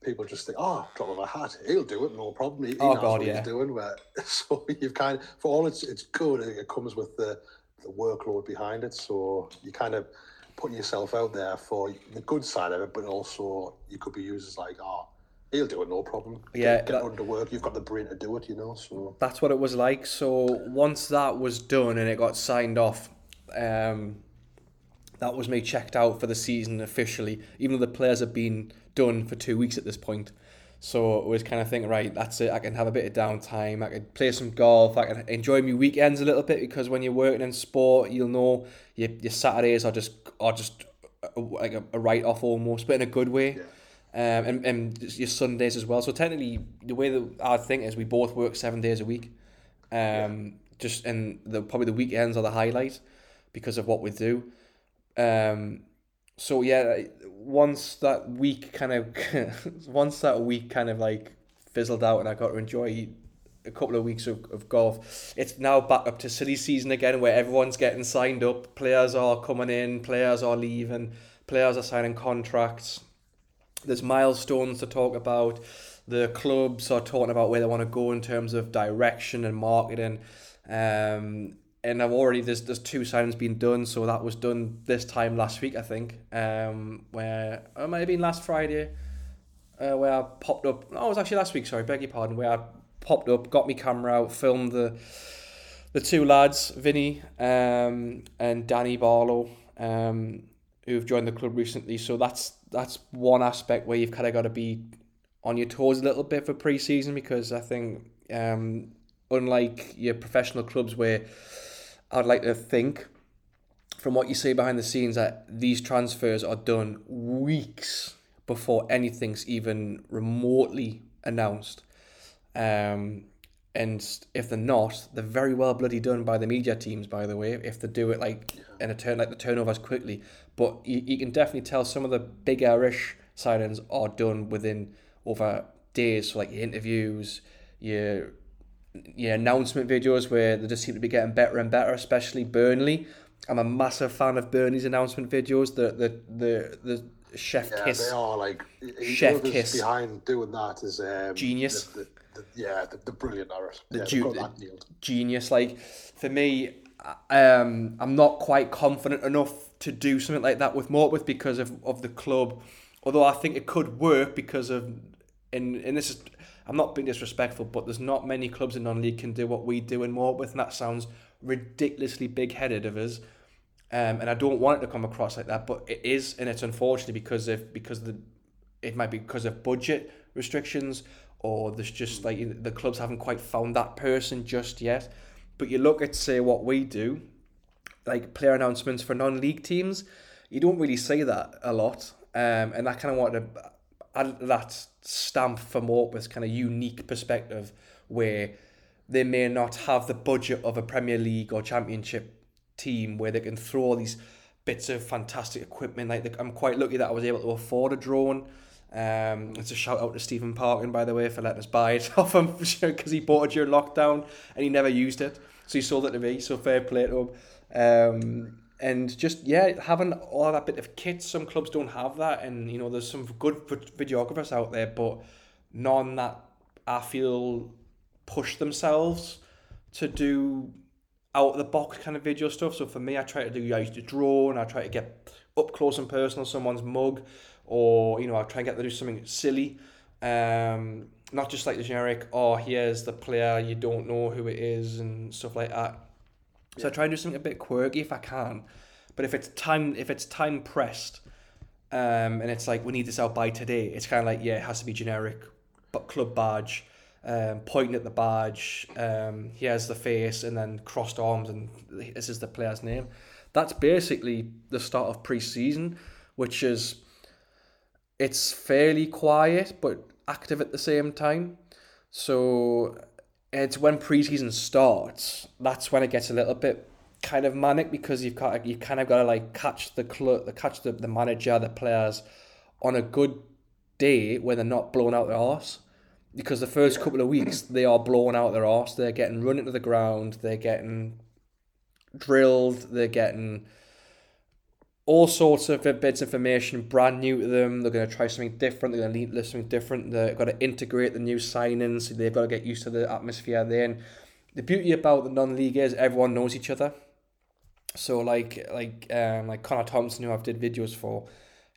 people just think, oh, drop of a hat, he'll do it, no problem. He, he oh, knows God, what yeah. he's doing. But, so you've kind of, for all it's it's good, it comes with the, the workload behind it. So you kind of putting yourself out there for the good side of it, but also you could be used as like, oh, he'll do it, no problem. Yeah, get, that, under work. You've got the brain to do it, you know. So that's what it was like. So once that was done and it got signed off, um, that was me checked out for the season officially. Even though the players have been done for two weeks at this point. So it was kind of thinking, right, that's it. I can have a bit of downtime. I can play some golf. I can enjoy my weekends a little bit because when you're working in sport, you'll know your, your Saturdays are just are just a, like a, a write off almost, but in a good way. Yeah. Um, and, and your Sundays as well. So technically, the way that I think is we both work seven days a week. Um, yeah. just and the probably the weekends are the highlight because of what we do. Um, so yeah, once that week kind of once that week kind of like fizzled out and I got to enjoy a couple of weeks of, of golf, it's now back up to silly season again where everyone's getting signed up, players are coming in, players are leaving, players are signing contracts. There's milestones to talk about. The clubs are talking about where they want to go in terms of direction and marketing. Um, and I've already there's there's two signings being done, so that was done this time last week, I think. Um, where it might have been last Friday, uh, where I popped up. Oh, it was actually last week. Sorry, beg your pardon. Where I popped up, got my camera out, filmed the the two lads, Vinny um, and Danny Barlow, um, who've joined the club recently. So that's that's one aspect where you've kind of got to be on your toes a little bit for pre-season because I think um, unlike your professional clubs where I'd like to think from what you see behind the scenes that these transfers are done weeks before anything's even remotely announced. Um, and if they're not, they're very well bloody done by the media teams, by the way, if they do it like in a turn like the turnovers quickly. But you, you can definitely tell some of the big Irish signings are done within over days, so like your interviews, your yeah, announcement videos where they just seem to be getting better and better, especially Burnley. I'm a massive fan of Burnley's announcement videos. The the the the chef yeah, kiss. they are like chef kiss behind doing that is um, genius. The, the, the, yeah, the, the brilliant Irish. The yeah, ju- genius. Like for me, um, I'm not quite confident enough to do something like that with Morpeth because of, of the club. Although I think it could work because of and and this is I'm not being disrespectful, but there's not many clubs in non-league can do what we do in Morpeth, and that sounds ridiculously big-headed of us. Um, and I don't want it to come across like that, but it is, and it's unfortunately because of because the it might be because of budget restrictions, or there's just like the clubs haven't quite found that person just yet. But you look at say what we do, like player announcements for non-league teams, you don't really see that a lot, um, and I kind of wanted to add that stamp for Morpeth's kind of unique perspective where they may not have the budget of a Premier League or Championship team where they can throw all these bits of fantastic equipment. Like I'm quite lucky that I was able to afford a drone. Um, it's a shout out to Stephen Parkin, by the way, for letting us buy it off him because he bought it during lockdown and he never used it. So he sold it to me. So fair play to him. Um, and just yeah, having all that bit of kit. Some clubs don't have that, and you know there's some good videographers out there, but none that I feel push themselves to do out of the box kind of video stuff. So for me, I try to do I used to draw and I try to get up close and personal someone's mug, or you know I'll try and get them to do something silly. Um, not just like the generic, oh here's the player you don't know who it is and stuff like that. So I try and do something a bit quirky if I can. But if it's time if it's time pressed, um, and it's like we need this out by today, it's kind of like yeah, it has to be generic, but club badge, um, pointing at the badge. Um, he has the face and then crossed arms, and this is the player's name. That's basically the start of pre-season, which is it's fairly quiet but active at the same time. So it's when preseason starts. That's when it gets a little bit kind of manic because you've got you kind of got to like catch the club, catch the, the manager, the players on a good day when they're not blowing out their arse. Because the first couple of weeks they are blowing out their arse. They're getting run into the ground. They're getting drilled. They're getting all sorts of bits of information brand new to them. They're going to try something different. They're going to lead something different. They've got to integrate the new signings. They've got to get used to the atmosphere. Then the beauty about the non-league is everyone knows each other. So like like um like Connor Thompson, who I've did videos for,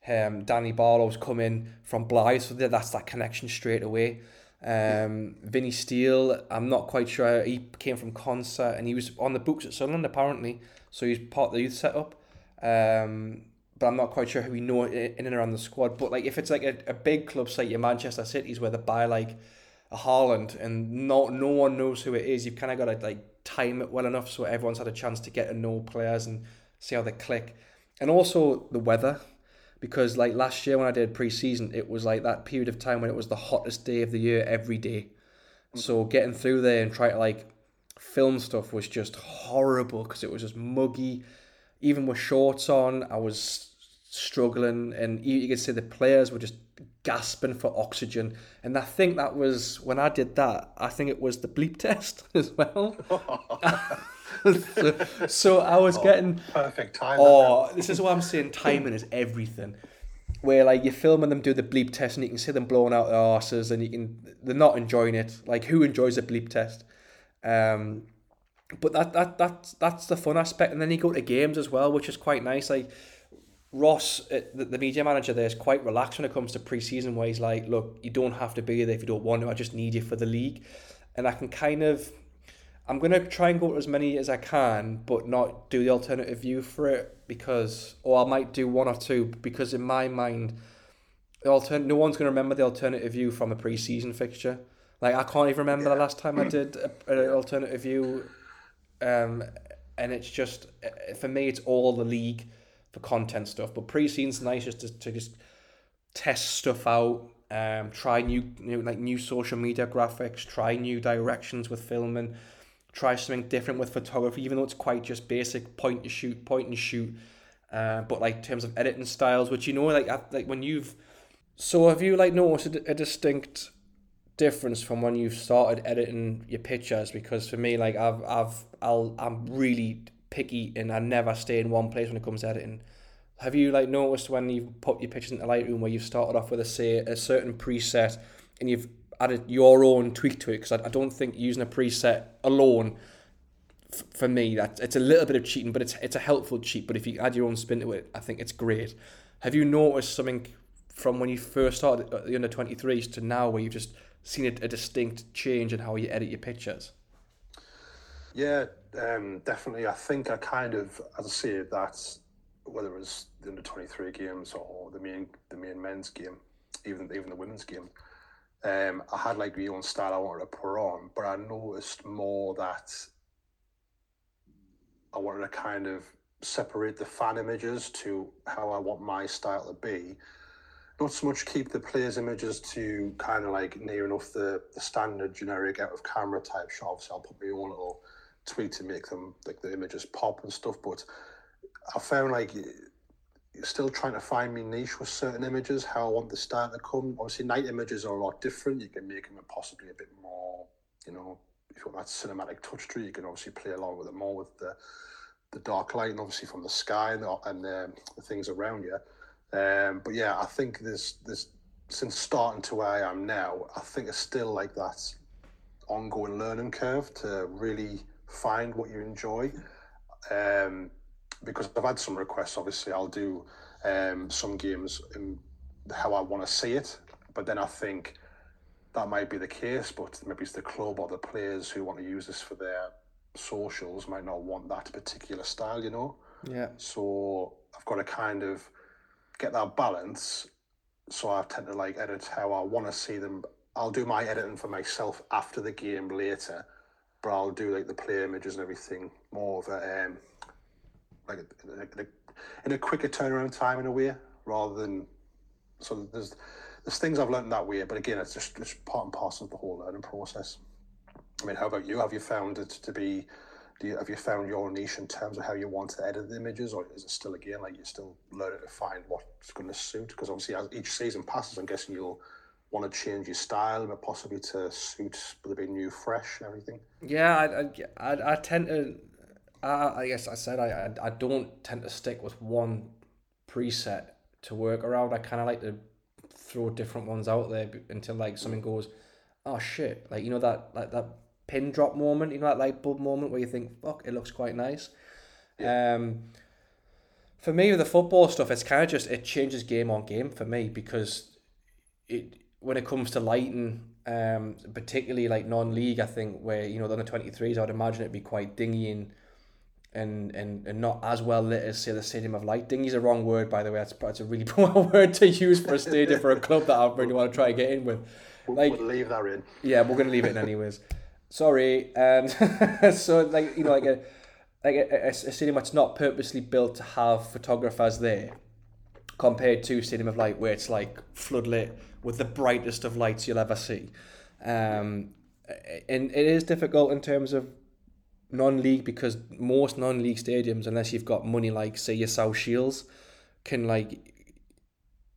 um Danny Barlow's come in from Blyth, so that's that connection straight away. Um, Vinny Steele, I'm not quite sure. He came from Consett and he was on the books at Sunderland apparently, so he's part of the youth setup. Um, but I'm not quite sure who we know in and around the squad. But like if it's like a, a big club site, your Manchester Cities where they buy like a Haaland and no no one knows who it is, you've kind of got to like time it well enough so everyone's had a chance to get to know players and see how they click. And also the weather, because like last year when I did pre-season, it was like that period of time when it was the hottest day of the year every day. So getting through there and trying to like film stuff was just horrible because it was just muggy even with shorts on, I was struggling, and you, you could see the players were just gasping for oxygen. And I think that was when I did that. I think it was the bleep test as well. so, so, I was oh, getting perfect timing. Oh, this is what I'm saying. Timing is everything. Where like you're filming them do the bleep test, and you can see them blowing out their asses, and you can they're not enjoying it. Like who enjoys a bleep test? Um, but that that that's that's the fun aspect, and then you go to games as well, which is quite nice. Like Ross, uh, the, the media manager there, is quite relaxed when it comes to preseason, where he's like, "Look, you don't have to be there if you don't want to. I just need you for the league," and I can kind of. I'm gonna try and go to as many as I can, but not do the alternative view for it because, or I might do one or two because in my mind, the altern- no one's gonna remember the alternative view from a preseason fixture. Like I can't even remember the last time I did an alternative view um, and it's just uh, for me, it's all the league for content stuff. But pre-season's nice just to, to just test stuff out, um, try new, new like new social media graphics, try new directions with filming, try something different with photography, even though it's quite just basic point and shoot, point and shoot. Uh, but like in terms of editing styles, which you know, like like when you've so have you like noticed a, a distinct difference from when you've started editing your pictures because for me like I've I've I'll I'm really picky and I never stay in one place when it comes to editing. Have you like noticed when you've put your pictures into Lightroom where you've started off with a say a certain preset and you've added your own tweak to it because I, I don't think using a preset alone f- for me that it's a little bit of cheating but it's it's a helpful cheat but if you add your own spin to it I think it's great. Have you noticed something from when you first started at the under 23s to now where you've just seen a, a distinct change in how you edit your pictures? Yeah, um, definitely. I think I kind of, as I say, that whether it was the under twenty three games or the main the main men's game, even even the women's game, um, I had like my own style I wanted to put on, but I noticed more that I wanted to kind of separate the fan images to how I want my style to be not so much keep the players' images to kind of like near enough the, the standard generic out of camera type shots. I'll put my own little tweak to make them like the images pop and stuff. But I found like still trying to find me niche with certain images, how I want the style to come. Obviously, night images are a lot different. You can make them possibly a bit more, you know, if you want that cinematic touch to you can obviously play along with it more with the the dark light and obviously from the sky and the, and the, the things around you. Um, but yeah, I think there's there's since starting to where I am now, I think it's still like that ongoing learning curve to really find what you enjoy. Um, because I've had some requests. Obviously, I'll do um, some games in how I want to see it, but then I think that might be the case. But maybe it's the club or the players who want to use this for their socials might not want that particular style. You know. Yeah. So I've got to kind of get that balance. So I tend to like edit how I want to see them. I'll do my editing for myself after the game later, but I'll do like the play images and everything more of a um, like a, a, in a quicker turnaround time in a way rather than so there's there's things I've learned that way, but again, it's just, just part and parcel of the whole learning process. I mean, how about you? Have you found it to be? You, have you found your niche in terms of how you want to edit the images, or is it still again like you're still learning to find what's going to suit? Because obviously, as each season passes, I'm guessing you'll want to change your style, but possibly to suit the bit new, fresh, and everything. Yeah, I, I, I, tend to. I, I guess I said I, I, I don't tend to stick with one preset to work around. I kind of like to throw different ones out there until like something goes, oh shit, like you know that like that pin drop moment, you know that light bulb moment where you think, fuck, it looks quite nice. Yeah. Um, for me with the football stuff, it's kind of just it changes game on game for me because it when it comes to lighting, um, particularly like non-league, I think where you know the under twenty threes, I'd imagine it'd be quite dingy and and, and, and not as well lit as say the Stadium of Light. Dingy's a wrong word, by the way. That's, that's a really poor word to use for a stadium for a club that I really want to try and get in with. Like, we'll leave that in. Yeah, we're gonna leave it in anyways. Sorry. and so like you know like a like a, a, a stadium that's not purposely built to have photographers there, compared to Stadium of Light where it's like floodlit with the brightest of lights you'll ever see. Um, and it is difficult in terms of non-league because most non-league stadiums, unless you've got money like say your South Shields, can like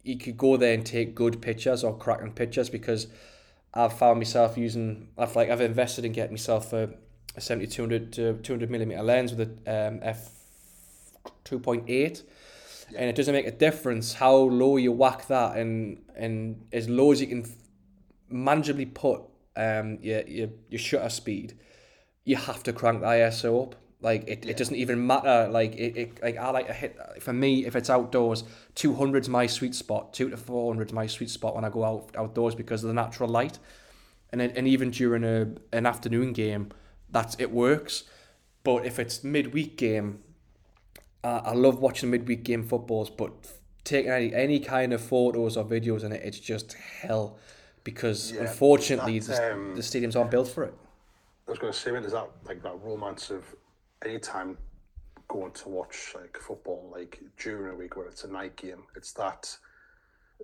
you could go there and take good pictures or cracking pictures because I've found myself using I've like I've invested in getting myself a, a 70 200 to 200 millimeter lens with a um, f 2.8 yeah. and it doesn't make a difference how low you whack that and and as low as you can manageably put um your, your, your shutter speed you have to crank the ISO up. Like it, yeah. it doesn't even matter. Like it, it like I like to hit for me if it's outdoors, two hundred's my sweet spot. Two to four hundred's my sweet spot when I go out outdoors because of the natural light. And and even during a an afternoon game, that's it works. But if it's midweek game, uh, I love watching midweek game footballs. But taking any any kind of photos or videos in it, it's just hell because yeah, unfortunately the, um, the stadiums aren't built for it. I was going to say, is that like that romance of any time going to watch like football, like during a week where it's a night game? It's that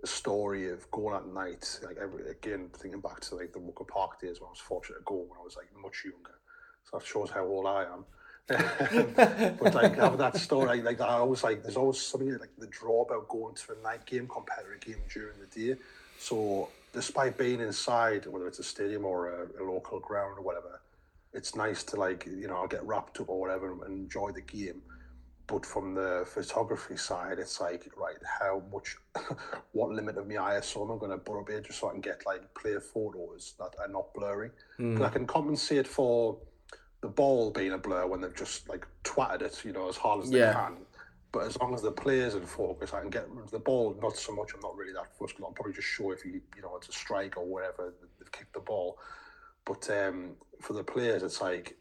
story of going at night. Like every again, thinking back to like the Roker Park days when I was fortunate to go when I was like much younger. So that shows how old I am. but like having that story, like I always like, there's always something like the draw about going to a night game compared to a game during the day. So despite being inside, whether it's a stadium or a, a local ground or whatever, it's nice to like you know I'll get wrapped up or whatever and enjoy the game. But from the photography side, it's like right, how much, what limit of my ISO am I going to put up here just so I can get like clear photos that are not blurry? Mm. I can compensate for the ball being a blur when they've just like twatted it, you know, as hard as yeah. they can. But as long as the player's in focus, I can get the ball. Not so much. I'm not really that fussed. I'll probably just show if you, you know, it's a strike or whatever they've kicked the ball. But um, for the players, it's like,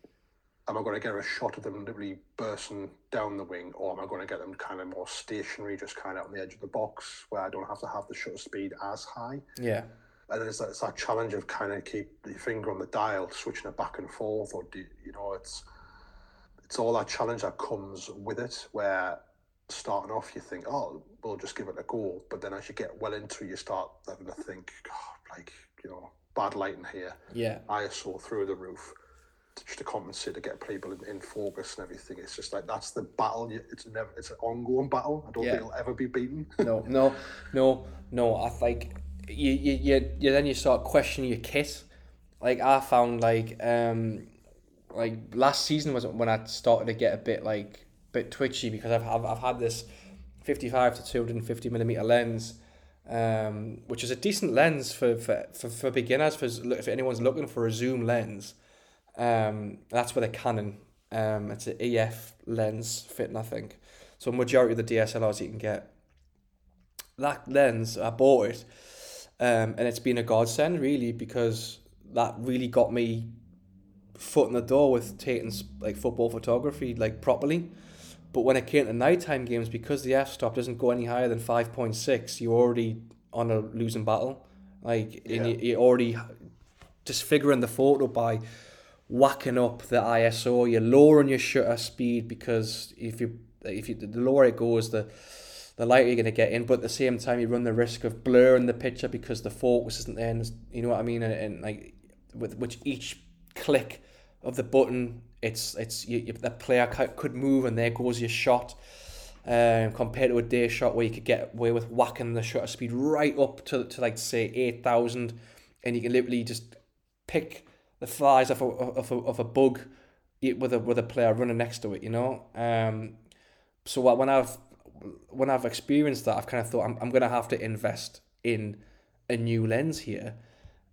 am I going to get a shot of them literally bursting down the wing, or am I going to get them kind of more stationary, just kind of on the edge of the box, where I don't have to have the shutter speed as high? Yeah. And it's that, it's that challenge of kind of keep your finger on the dial, switching it back and forth, or do you know it's it's all that challenge that comes with it, where starting off, you think, oh, we'll just give it a go. But then as you get well into it, you start having to think, God, like, you know, bad lighting here. Yeah. ISO through the roof just to compensate to get people in, in focus and everything. It's just like that's the battle. It's never. It's an ongoing battle. I don't Yeah. think it'll ever be beaten. no, no, no, no. I think you, you, you, you then you start questioning your kit. Like I found like um like last season was when I started to get a bit like bit twitchy because I've I've, I've had this fifty five to two hundred and fifty millimeter lens. Um, which is a decent lens for, for, for, for beginners. For if anyone's looking for a zoom lens, um, that's with a Canon. Um, it's an EF lens fitting, I think. So majority of the DSLRs you can get that lens, I bought it, um, and it's been a godsend really because that really got me foot in the door with taking like football photography like properly. But when it came to nighttime games, because the f stop doesn't go any higher than five point six, you're already on a losing battle. Like and Yeah. you, you're already disfiguring the photo by whacking up the ISO. You're lowering your shutter speed because if you if you the lower it goes, the the lighter you're gonna get in. But at the same time, you run the risk of blurring the picture because the focus isn't there. And you know what I mean? And, and like with which each click of the button, it's it's you, you, the player could move and there goes your shot. Um, compared to a day shot where you could get away with whacking the shutter speed right up to, to like say eight thousand, and you can literally just pick the flies off a, of a, of a bug with a with a player running next to it. You know. Um, so when I've when I've experienced that, I've kind of thought I'm I'm gonna have to invest in a new lens here.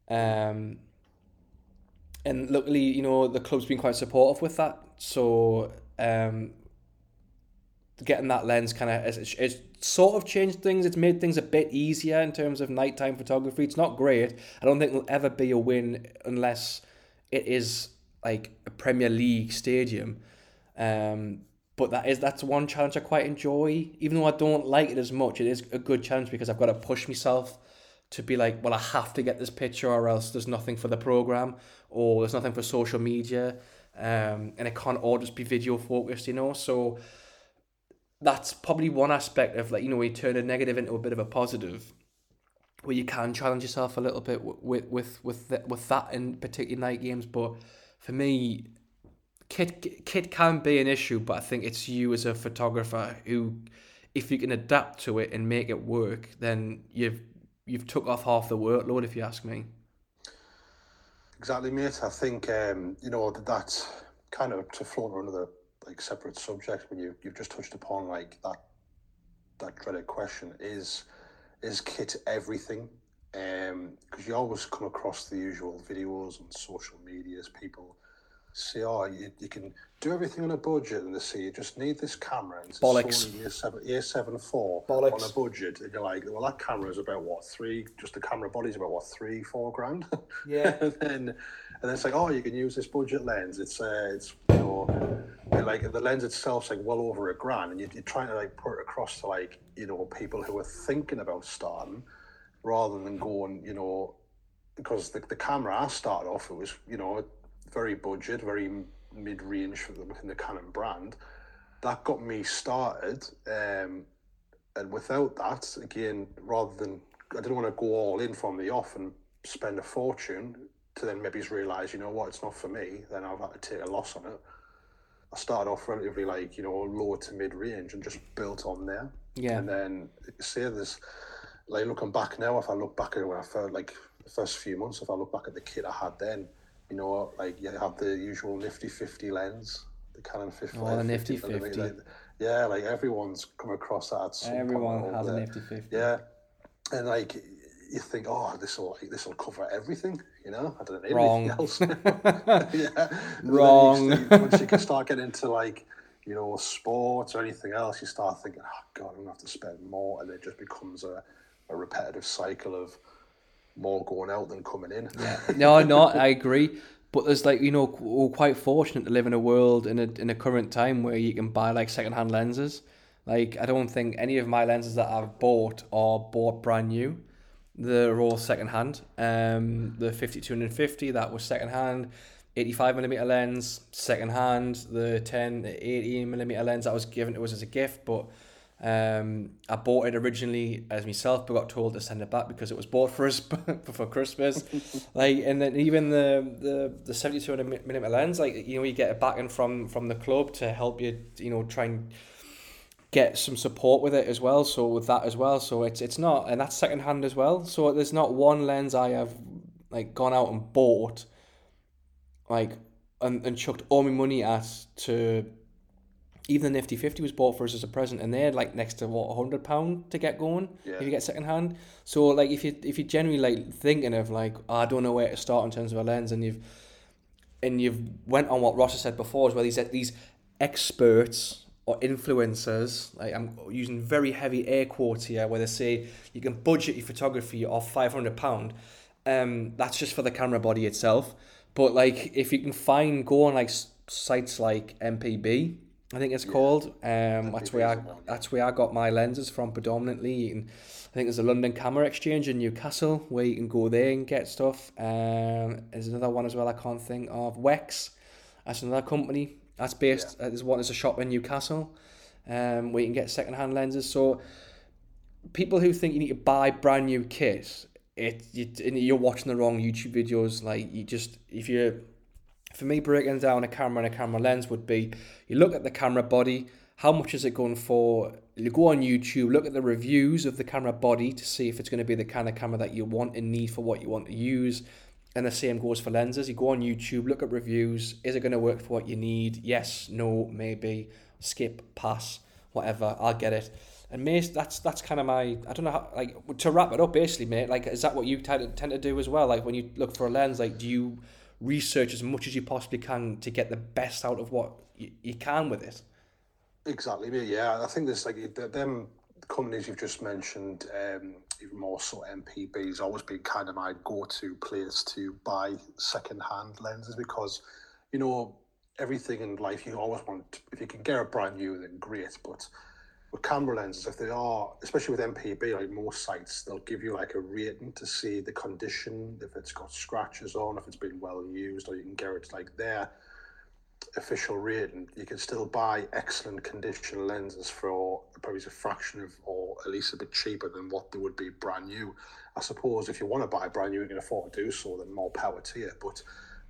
Um, and luckily, you know, the club's been quite supportive with that. So um, getting that lens kind of it's, it's sort of changed things. It's made things a bit easier in terms of nighttime photography. It's not great. I don't think it'll ever be a win unless it is like a Premier League stadium. Um, but that is that's one challenge I quite enjoy. Even though I don't like it as much, it is a good challenge because I've got to push myself to be like, well, I have to get this picture, or else there's nothing for the program, or there's nothing for social media, um, and it can't all just be video focused, you know. So that's probably one aspect of like you know we turn a negative into a bit of a positive, where you can challenge yourself a little bit with with with with, th- with that in particular night games. But for me, kit kit can be an issue, but I think it's you as a photographer who, if you can adapt to it and make it work, then you've you've took off half the workload, if you ask me. Exactly, mate. I think um, you know that that's kind of to float on another like separate subject when you you've just touched upon like that that dreaded question is is kit everything? Because you always come across the usual videos on social medias, people say, "Oh, you, you can do everything on a budget," and they say you just need this camera. And it's Bollocks. Sony A7, A7 IV Bollocks. on a budget, and you're like, "Well, that camera is about what three? Just the camera body's about what three, four grand." Yeah. and then and then it's like, oh, you can use this budget lens. It's uh, it's you know, like the lens itself's like well over a grand, and you, you're trying to like put it across to like you know people who are thinking about starting, rather than going, you know, because the, the camera I started off, it was you know very budget, very mid range for the, within the Canon brand. That got me started, um, and without that, again, rather than I didn't want to go all in from the off and spend a fortune to then maybe realise, you know what, it's not for me, then I've had to take a loss on it. I started off relatively like, you know, lower to mid range and just built on there. Yeah. And then say there's like looking back now, if I look back at when I felt like the first few months, if I look back at the kit I had then, you know, like you have the usual nifty fifty lens, the Canon 50. Oh, the nifty 50, 50. Like, yeah, like everyone's come across that. Everyone has a nifty fifty. Yeah, and like you think, oh, this will like, this will cover everything, you know? I don't need Wrong. anything else. yeah, you Wrong. see- once you can start getting into like you know sports or anything else, you start thinking, oh god, I'm gonna have to spend more, and it just becomes a, a repetitive cycle of more going out than coming in. Yeah. No, no, I agree. But there's like you know we're quite fortunate to live in a world in a in a current time where you can buy like secondhand lenses. Like I don't think any of my lenses that I've bought are bought brand new. They're all secondhand. Um, the fifty two hundred fifty that was secondhand. 85 millimeter lens, secondhand. The 10, 80 millimeter lens that was given to us as a gift, but Um, I bought it originally as myself, but got told to send it back because it was bought for us for Christmas. like, and then even the the the seventy two millimeter lens, like you know, you get it back in from from the club to help you, you know, try and get some support with it as well. So with that as well, so it's it's not, and that's second hand as well. So there's not one lens I have like gone out and bought, like and, and chucked all my money at to even the Nifty 50 was bought for us as a present, and they're like next to what hundred pound to get going yeah. if you get second hand. So like if you if you're generally like thinking of like oh, I don't know where to start in terms of a lens, and you've and you've went on what Ross has said before as well. These these experts or influencers, like I'm using very heavy air quotes here, where they say you can budget your photography off five hundred pound. Um, that's just for the camera body itself. But like if you can find go on like sites like MPB I think it's yeah. called. Um, that's where I that's where I got my lenses from predominantly. You can, I think there's a London Camera Exchange in Newcastle where you can go there and get stuff. Um, there's another one as well I can't think of. Wex, that's another company that's based. Yeah. Uh, there's one. There's a shop in Newcastle, um, where you can get secondhand lenses. So people who think you need to buy brand new kit, it you, you're watching the wrong YouTube videos. Like you just if you for me, breaking down a camera and a camera lens would be you look at the camera body, how much is it going for? You go on YouTube, look at the reviews of the camera body to see if it's going to be the kind of camera that you want and need for what you want to use. And the same goes for lenses. You go on YouTube, look at reviews. Is it going to work for what you need? Yes, no, maybe. Skip, pass, whatever. I'll get it. And mate, that's that's kind of my I don't know how like to wrap it up basically, mate. Like, is that what you tend to, tend to do as well? Like when you look for a lens, like do you research as much as you possibly can to get the best out of what you, you can with it. Exactly. Yeah, I think there's like them companies you've just mentioned, um, even more so MPB has always been kind of my go-to place to buy second-hand lenses because, you know, everything in life you always want. If you can get a brand new, then great. But with camera lenses, if they are, especially with MPB, like most sites, they'll give you like a rating to see the condition, if it's got scratches on, if it's been well used, or you can get it like their official rating. You can still buy excellent condition lenses for probably a fraction of, or at least a bit cheaper than what they would be brand new. I suppose if you want to buy brand new, you can afford to do so, then more power to you. But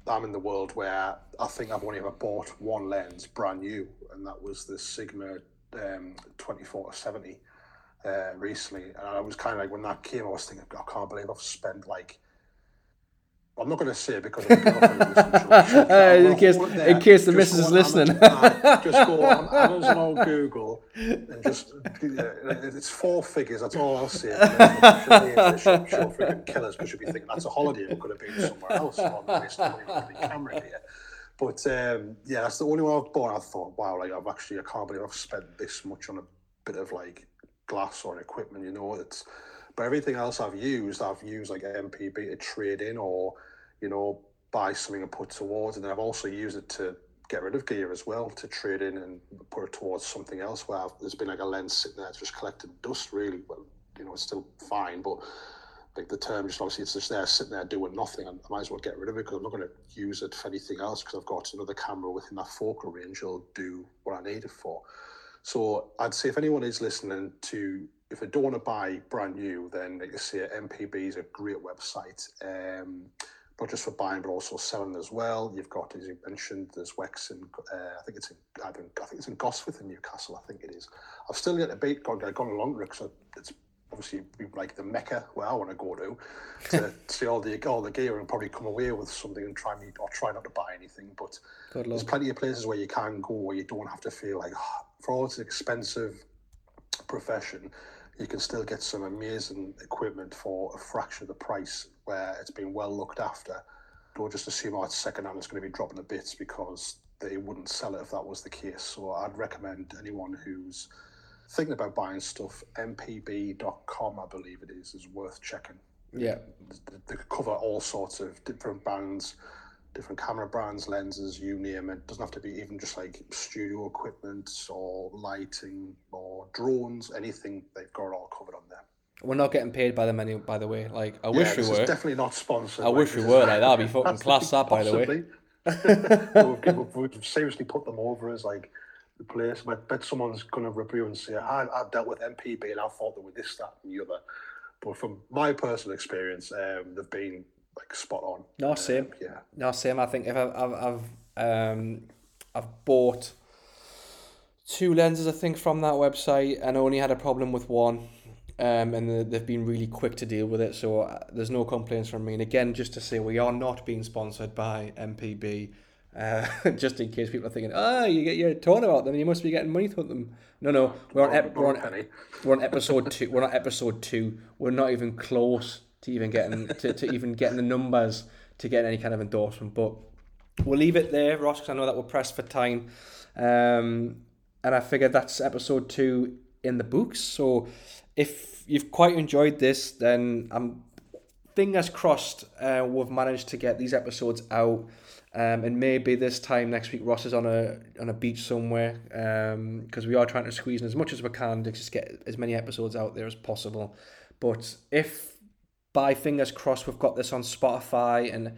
I'm in the world where I think I've only ever bought one lens brand new, and that was the Sigma um, 24 to 70 uh, recently, and I was kind of like when that came, I was thinking, I can't believe I've spent like. I'm not going to say it because in case in case the missus is listening. just go on Amazon or Google and just it's four figures. That's all I'll say. Sure, sure freaking killers because you'll be thinking that's a holiday. It could have been somewhere else on the camera here. But um, yeah, that's the only one I've bought. I thought, wow, like I've actually, I can't believe I've spent this much on a bit of like glass or equipment. You know, it's. But everything else I've used, I've used like MPB to trade in or, you know, buy something and put towards. And then I've also used it to get rid of gear as well to trade in and put it towards something else where I've, there's been like a lens sitting there just collecting dust really well you know it's still fine but like the term just obviously it's just there sitting there doing nothing I might as well get rid of it because I'm not going to use it for anything else because I've got another camera within that focal range will do what I need it for. So I'd say if anyone is listening to if they don't want to buy brand new, then like I say MPB is a great website. Um, not just for buying but also selling as well. You've got, as you mentioned, there's Wex and uh, I think it's in, I, think it's in Gosforth in Newcastle. I think it is. I've still yet to beat gone, gone along because it's obviously be like the mecca where I want to go to to see all the all the gear and probably come away with something and try me or try not to buy anything. But there's plenty of places where you can go where you don't have to feel like oh, for all its expensive profession, you can still get some amazing equipment for a fraction of the price where it's been well looked after. Don't just assume oh it's second hand it's going to be dropping the bits because they wouldn't sell it if that was the case. So I'd recommend anyone who's thinking about buying stuff, mpb.com, I believe it is, is worth checking. Yeah. They cover all sorts of different brands, different camera brands, lenses, you name it. Doesn't have to be even just like studio equipment or lighting or drones, anything. They've got it all covered on there. We're not getting paid by them any, by the way. Like I yeah, wish we were. definitely not sponsored. I like, wish we were. Like that'd be fucking class. That by the way. we've, we've, seriously put them over as like the place. I bet someone's going to review and say, I, I've dealt with MPB and I thought they were this, that, and the other. But from my personal experience, um, they've been like spot on. No, same. Um, yeah. No, same. I think if I've, I've, I've, um, I've bought two lenses, I think, from that website, and only had a problem with one. Um, and they've been really quick to deal with it, so uh, there's no complaints from me. And again, just to say, we are not being sponsored by MPB. Uh, just in case people are thinking, ah, oh, you get you're talking about them, you must be getting money from them. No, no, we're on, ep- we're on, we're on episode two. We're not episode two. We're not even close to even getting to, to even getting the numbers to get any kind of endorsement. But we'll leave it there, Ross, because I know that we're pressed for time. Um, and I figured that's episode two in the books. So if you've quite enjoyed this, then I'm fingers crossed uh, we've managed to get these episodes out. Um, and maybe this time next week Ross is on a on a beach somewhere because um, we are trying to squeeze in as much as we can to just get as many episodes out there as possible. But if by fingers crossed we've got this on Spotify and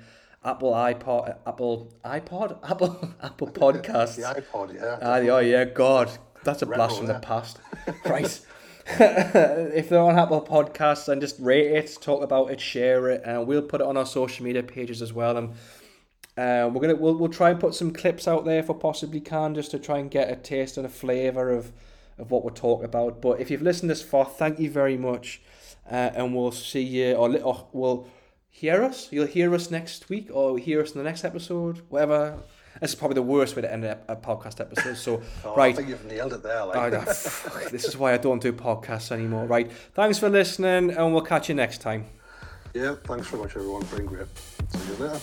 Apple iPod, Apple iPod, Apple Apple Podcasts. the iPod, yeah. Ah, oh yeah, God, that's a blast from the past, right? if they're on Apple Podcasts, then just rate it, talk about it, share it, and we'll put it on our social media pages as well. And uh, we're gonna we'll, we'll try and put some clips out there if we possibly can, just to try and get a taste and a flavour of of what we're talking about. But if you've listened this far, thank you very much, uh, and we'll see you or, or we'll hear us. You'll hear us next week, or hear us in the next episode, whatever. This is probably the worst way to end a, a podcast episode. So, oh, right. I think you've nailed it there. Like. Oh, this is why I don't do podcasts anymore. Right. Thanks for listening, and we'll catch you next time. Yeah. Thanks very much, everyone. Been great. See you later.